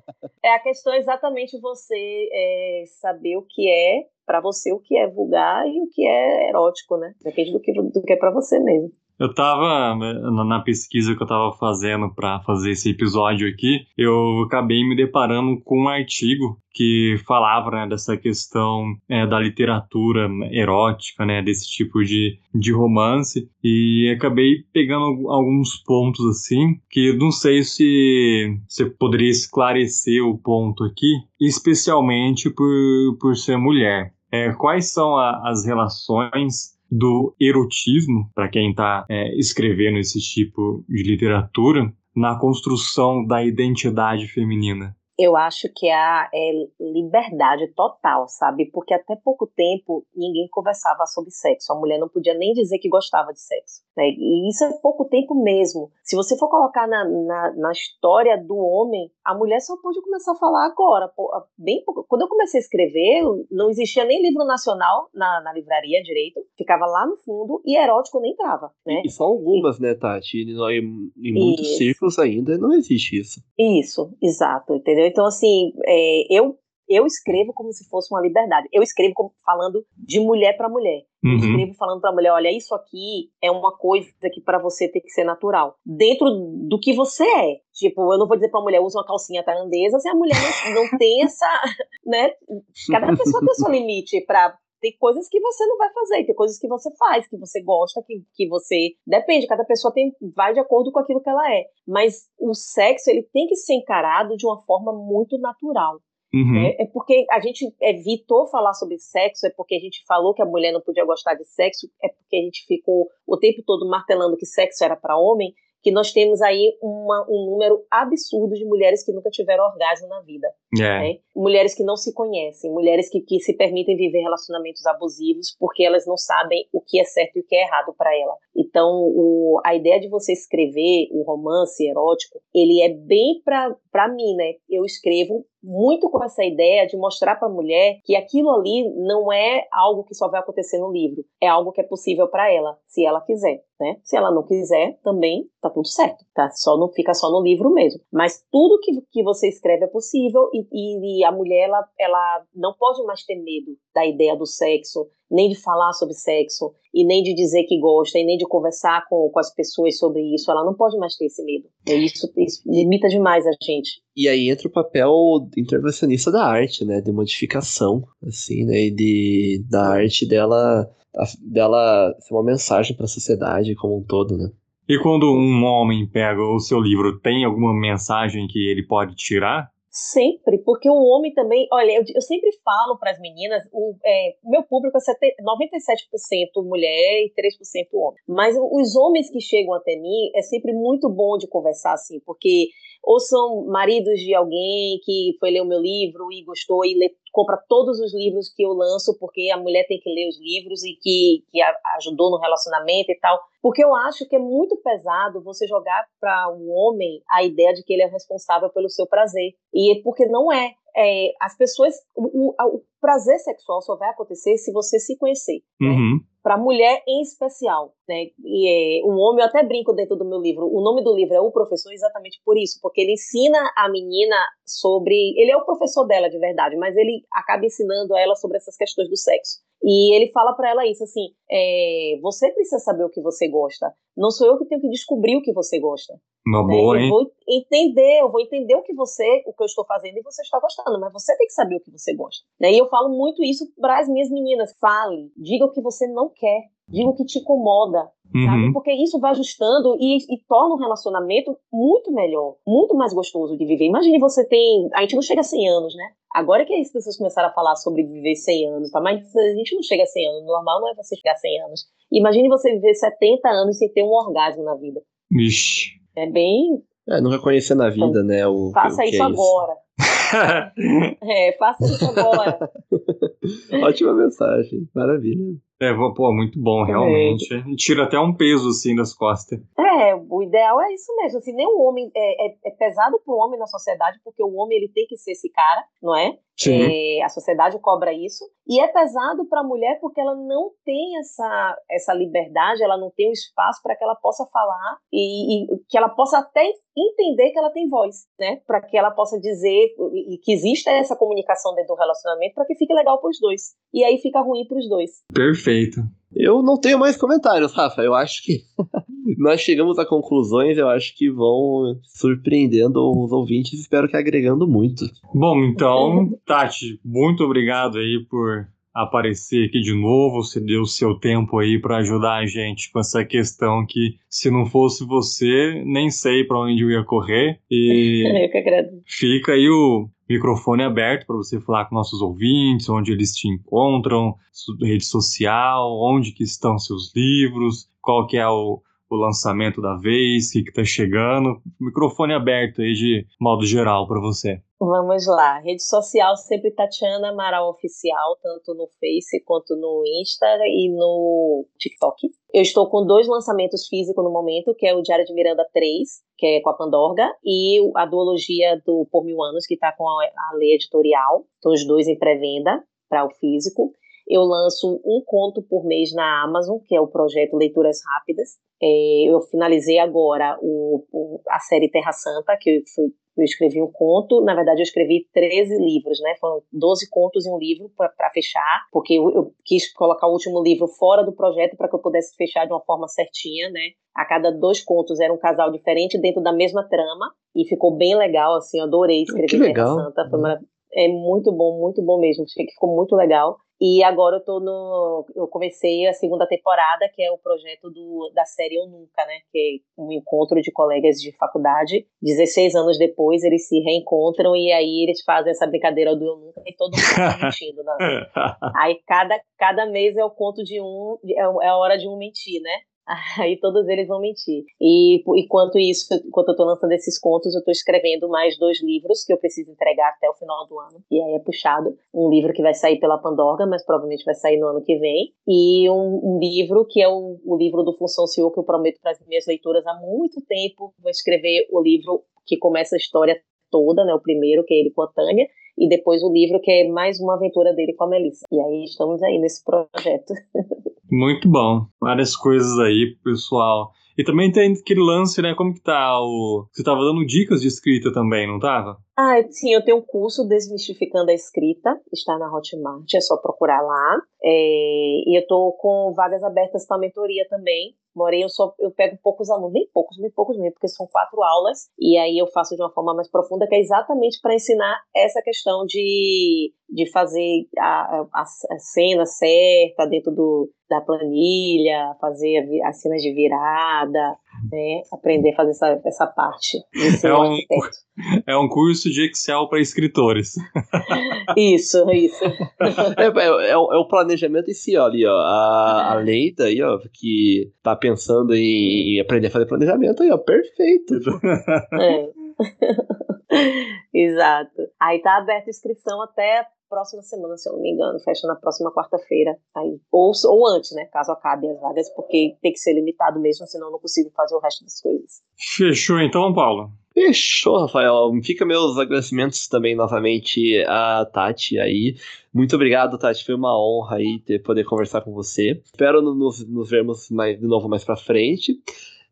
é a questão exatamente você é, saber o que é para você o que é vulgar e o que é erótico, né? Depende do que, do que é para você mesmo. Eu tava né, na pesquisa que eu tava fazendo para fazer esse episódio aqui, eu acabei me deparando com um artigo que falava né, dessa questão é, da literatura erótica, né, desse tipo de, de romance, e acabei pegando alguns pontos assim, que não sei se você poderia esclarecer o ponto aqui, especialmente por, por ser mulher. É, quais são a, as relações do erotismo, para quem está é, escrevendo esse tipo de literatura, na construção da identidade feminina? eu acho que a é liberdade total, sabe? Porque até pouco tempo ninguém conversava sobre sexo. A mulher não podia nem dizer que gostava de sexo. Né? E isso é pouco tempo mesmo. Se você for colocar na, na, na história do homem, a mulher só pôde começar a falar agora. Bem pouco. Quando eu comecei a escrever, não existia nem livro nacional na, na livraria direito. Ficava lá no fundo e erótico nem entrava. Né? E só algumas, e, né, Tati? Em, em muitos isso. círculos ainda não existe isso. Isso, exato, entendeu? Então, assim, é, eu eu escrevo como se fosse uma liberdade. Eu escrevo como, falando de mulher para mulher. Uhum. Eu escrevo falando para mulher, olha, isso aqui é uma coisa que para você tem que ser natural. Dentro do que você é. Tipo, eu não vou dizer para mulher, usa uma calcinha tailandesa se a mulher não, não tem essa, né? Cada pessoa tem seu limite para tem coisas que você não vai fazer, tem coisas que você faz, que você gosta, que, que você. Depende, cada pessoa tem, vai de acordo com aquilo que ela é. Mas o sexo, ele tem que ser encarado de uma forma muito natural. Uhum. É, é, porque a gente evitou falar sobre sexo, é porque a gente falou que a mulher não podia gostar de sexo, é porque a gente ficou o tempo todo martelando que sexo era para homem, que nós temos aí uma, um número absurdo de mulheres que nunca tiveram orgasmo na vida. É. Né? Mulheres que não se conhecem, mulheres que, que se permitem viver relacionamentos abusivos porque elas não sabem o que é certo e o que é errado para ela. Então, o, a ideia de você escrever o um romance erótico, ele é bem para mim, né? Eu escrevo muito com essa ideia de mostrar para a mulher que aquilo ali não é algo que só vai acontecer no livro, é algo que é possível para ela, se ela quiser, né? Se ela não quiser, também tá tudo certo, tá? Só não fica só no livro mesmo. Mas tudo que, que você escreve é possível e, e, e a mulher ela, ela não pode mais ter medo da ideia do sexo, nem de falar sobre sexo, e nem de dizer que gosta, e nem de conversar com, com as pessoas sobre isso. Ela não pode mais ter esse medo. Isso, isso limita demais a gente. E aí entra o papel intervencionista da arte, né? De modificação, assim, né? E de, da arte dela, dela ser uma mensagem para a sociedade como um todo, né? E quando um homem pega o seu livro, tem alguma mensagem que ele pode tirar? Sempre, porque o homem também. Olha, eu, eu sempre falo para as meninas: o é, meu público é 97% mulher e 3% homem. Mas os homens que chegam até mim é sempre muito bom de conversar assim, porque ou são maridos de alguém que foi ler o meu livro e gostou e lê, compra todos os livros que eu lanço, porque a mulher tem que ler os livros e que, que ajudou no relacionamento e tal. Porque eu acho que é muito pesado você jogar para um homem a ideia de que ele é responsável pelo seu prazer. E é porque não é é, as pessoas. O, o, o, prazer sexual só vai acontecer se você se conhecer. Né? Uhum. Né? Para mulher em especial. Né? E é, um homem, eu até brinco dentro do meu livro. O nome do livro é O Professor, exatamente por isso, porque ele ensina a menina sobre. Ele é o professor dela de verdade, mas ele acaba ensinando a ela sobre essas questões do sexo. E ele fala para ela isso assim: é, você precisa saber o que você gosta. Não sou eu que tenho que descobrir o que você gosta. Uma né? boa, hein? Eu vou entender, eu vou entender o que você, o que eu estou fazendo e você está gostando, mas você tem que saber o que você gosta. Né? E eu falo muito isso para as minhas meninas. Fale, diga o que você não quer, diga o que te incomoda, Uhum. Porque isso vai ajustando e, e, torna um relacionamento muito melhor, muito mais gostoso de viver. Imagine você tem. A gente não chega a 100 anos, né? Agora que as pessoas começaram a falar sobre viver 100 anos, tá? mas a gente não chega a 100 anos. O normal não é você chegar a 100 anos. Imagine você viver 70 anos sem ter um orgasmo na vida. Vixe. É bem. É, não reconhecer na vida, então, né? O, faça o isso é agora. é, faça isso agora. Ótima mensagem, maravilha. É, pô, muito bom, realmente. É. Tira até um peso, assim, das costas. É, o ideal é isso mesmo. Assim, nem o homem é, é, é pesado para o homem na sociedade, porque o homem ele tem que ser esse cara, não é? É, a sociedade cobra isso. E é pesado para a mulher porque ela não tem essa, essa liberdade, ela não tem o espaço para que ela possa falar e, e, que ela possa até entender que ela tem voz, né? Para que ela possa dizer e, que exista essa comunicação dentro do relacionamento para que fique legal para os dois. E aí fica ruim para os dois. Perfeito. Eu não tenho mais comentários, Rafa. Eu acho que nós chegamos a conclusões, eu acho que vão surpreendendo os ouvintes, espero que agregando muito. Bom, então, Tati, muito obrigado aí por aparecer aqui de novo, você deu o seu tempo aí para ajudar a gente com essa questão que se não fosse você, nem sei para onde eu ia correr. E eu que agradeço. Fica aí o microfone aberto para você falar com nossos ouvintes, onde eles te encontram, rede social, onde que estão seus livros, qual que é o, o lançamento da vez, o que está chegando. Microfone aberto aí de modo geral para você. Vamos lá. Rede social sempre Tatiana Amaral Oficial, tanto no Face quanto no Insta e no TikTok. Eu estou com dois lançamentos físicos no momento, que é o Diário de Miranda 3, que é com a Pandorga, e a duologia do Por Mil Anos, que está com a, lei editorial. Estão os dois em pré-venda para o físico. Eu lanço um conto por mês na Amazon, que é o projeto Leituras Rápidas. É, eu finalizei agora o, a série Terra Santa, que foi eu escrevi um conto, na verdade eu escrevi 13 livros, né? Foram 12 contos e um livro para fechar, porque eu, eu, quis colocar o último livro fora do projeto para que eu pudesse fechar de uma forma certinha, né? A cada dois contos era um casal diferente dentro da mesma trama e ficou bem legal, assim, eu adorei escrever Terra Santa, foi uma, é muito bom, muito bom mesmo, achei que ficou muito legal. E agora eu tô no. Eu comecei a segunda temporada, que é o projeto do, da série Eu Nunca, né? Que é um encontro de colegas de faculdade. 16 anos depois, eles se reencontram e aí eles fazem essa brincadeira do Eu Nunca e todo mundo tá mentindo. Né? aí cada, cada mês é o conto de um, é, é a hora de um mentir, né? Aí todos eles vão mentir. E enquanto isso, enquanto eu estou lançando esses contos, eu estou escrevendo mais dois livros que eu preciso entregar até o final do ano. E aí é puxado. Um livro que vai sair pela Pandorga, mas provavelmente vai sair no ano que vem. E um, um livro que é o, o, livro do Função CEO que eu prometo para as minhas leituras há muito tempo. Vou escrever o livro que começa a história toda, né? O primeiro, que é ele com a Tânia e depois o livro que é mais uma aventura dele com a Melissa. E aí estamos aí nesse projeto. Muito bom. Várias coisas aí, pessoal. E também tem aquele lance, né? Como que tá o. Você tava dando dicas de escrita também, não tava? Ah, sim, eu tenho um curso Desmistificando a Escrita, está na Hotmart, é só procurar lá. É... E eu tô com vagas abertas para mentoria também. Porém, eu só eu pego poucos alunos, bem poucos, bem poucos mesmo, porque são quatro aulas, e aí eu faço de uma forma mais profunda, que é exatamente para ensinar essa questão de, de fazer a, a, a cena certa dentro do, da planilha, fazer as cenas de virada, né? Aprender a fazer essa, essa parte. É um, é um curso de Excel para escritores. Isso, isso. É, é, é, é, o planejamento em si, ó, ali, ó. A, a Leita aí, ó, que tá pensando em, em aprender a fazer planejamento aí, ó, perfeito. É. Exato. Aí tá aberta a inscrição até próxima semana, se eu não me engano, fecha na próxima quarta-feira. Aí, ou, ou antes, né? Caso acabe as vagas, porque tem que ser limitado mesmo, senão eu não consigo fazer o resto das coisas. Fechou então, Paulo. Fechou, Rafael. Fica meus agradecimentos também novamente a Tati aí. Muito obrigado, Tati. Foi uma honra aí ter, poder conversar com você. Espero nos, nos vermos mais, de novo mais pra frente.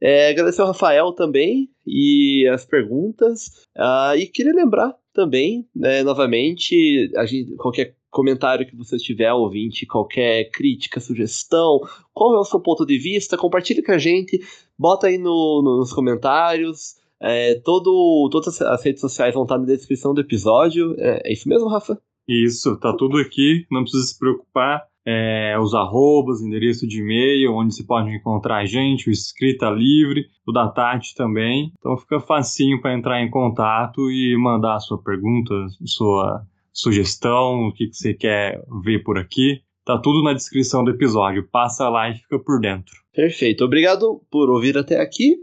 É, agradecer ao Rafael também e as perguntas. Uh, e queria lembrar também, né, novamente, a gente, qualquer comentário que você tiver, ouvinte, qualquer crítica, sugestão, qual é o seu ponto de vista, compartilhe com a gente, bota aí no, nos comentários. É, todo, todas as redes sociais vão estar na descrição do episódio. É, é isso mesmo, Rafa? Isso, tá tudo aqui, não precisa se preocupar. É, os arrobas, endereço de e-mail, onde você pode encontrar a gente, o Escrita Livre, o da Tati também. Então fica facinho para entrar em contato e mandar a sua pergunta, sua sugestão, o que, que você quer ver por aqui. Tá tudo na descrição do episódio. Passa lá e fica por dentro. Perfeito. Obrigado por ouvir até aqui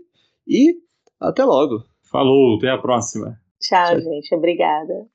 e até logo. Falou, até a próxima. Tchau, Tchau. gente. Obrigada.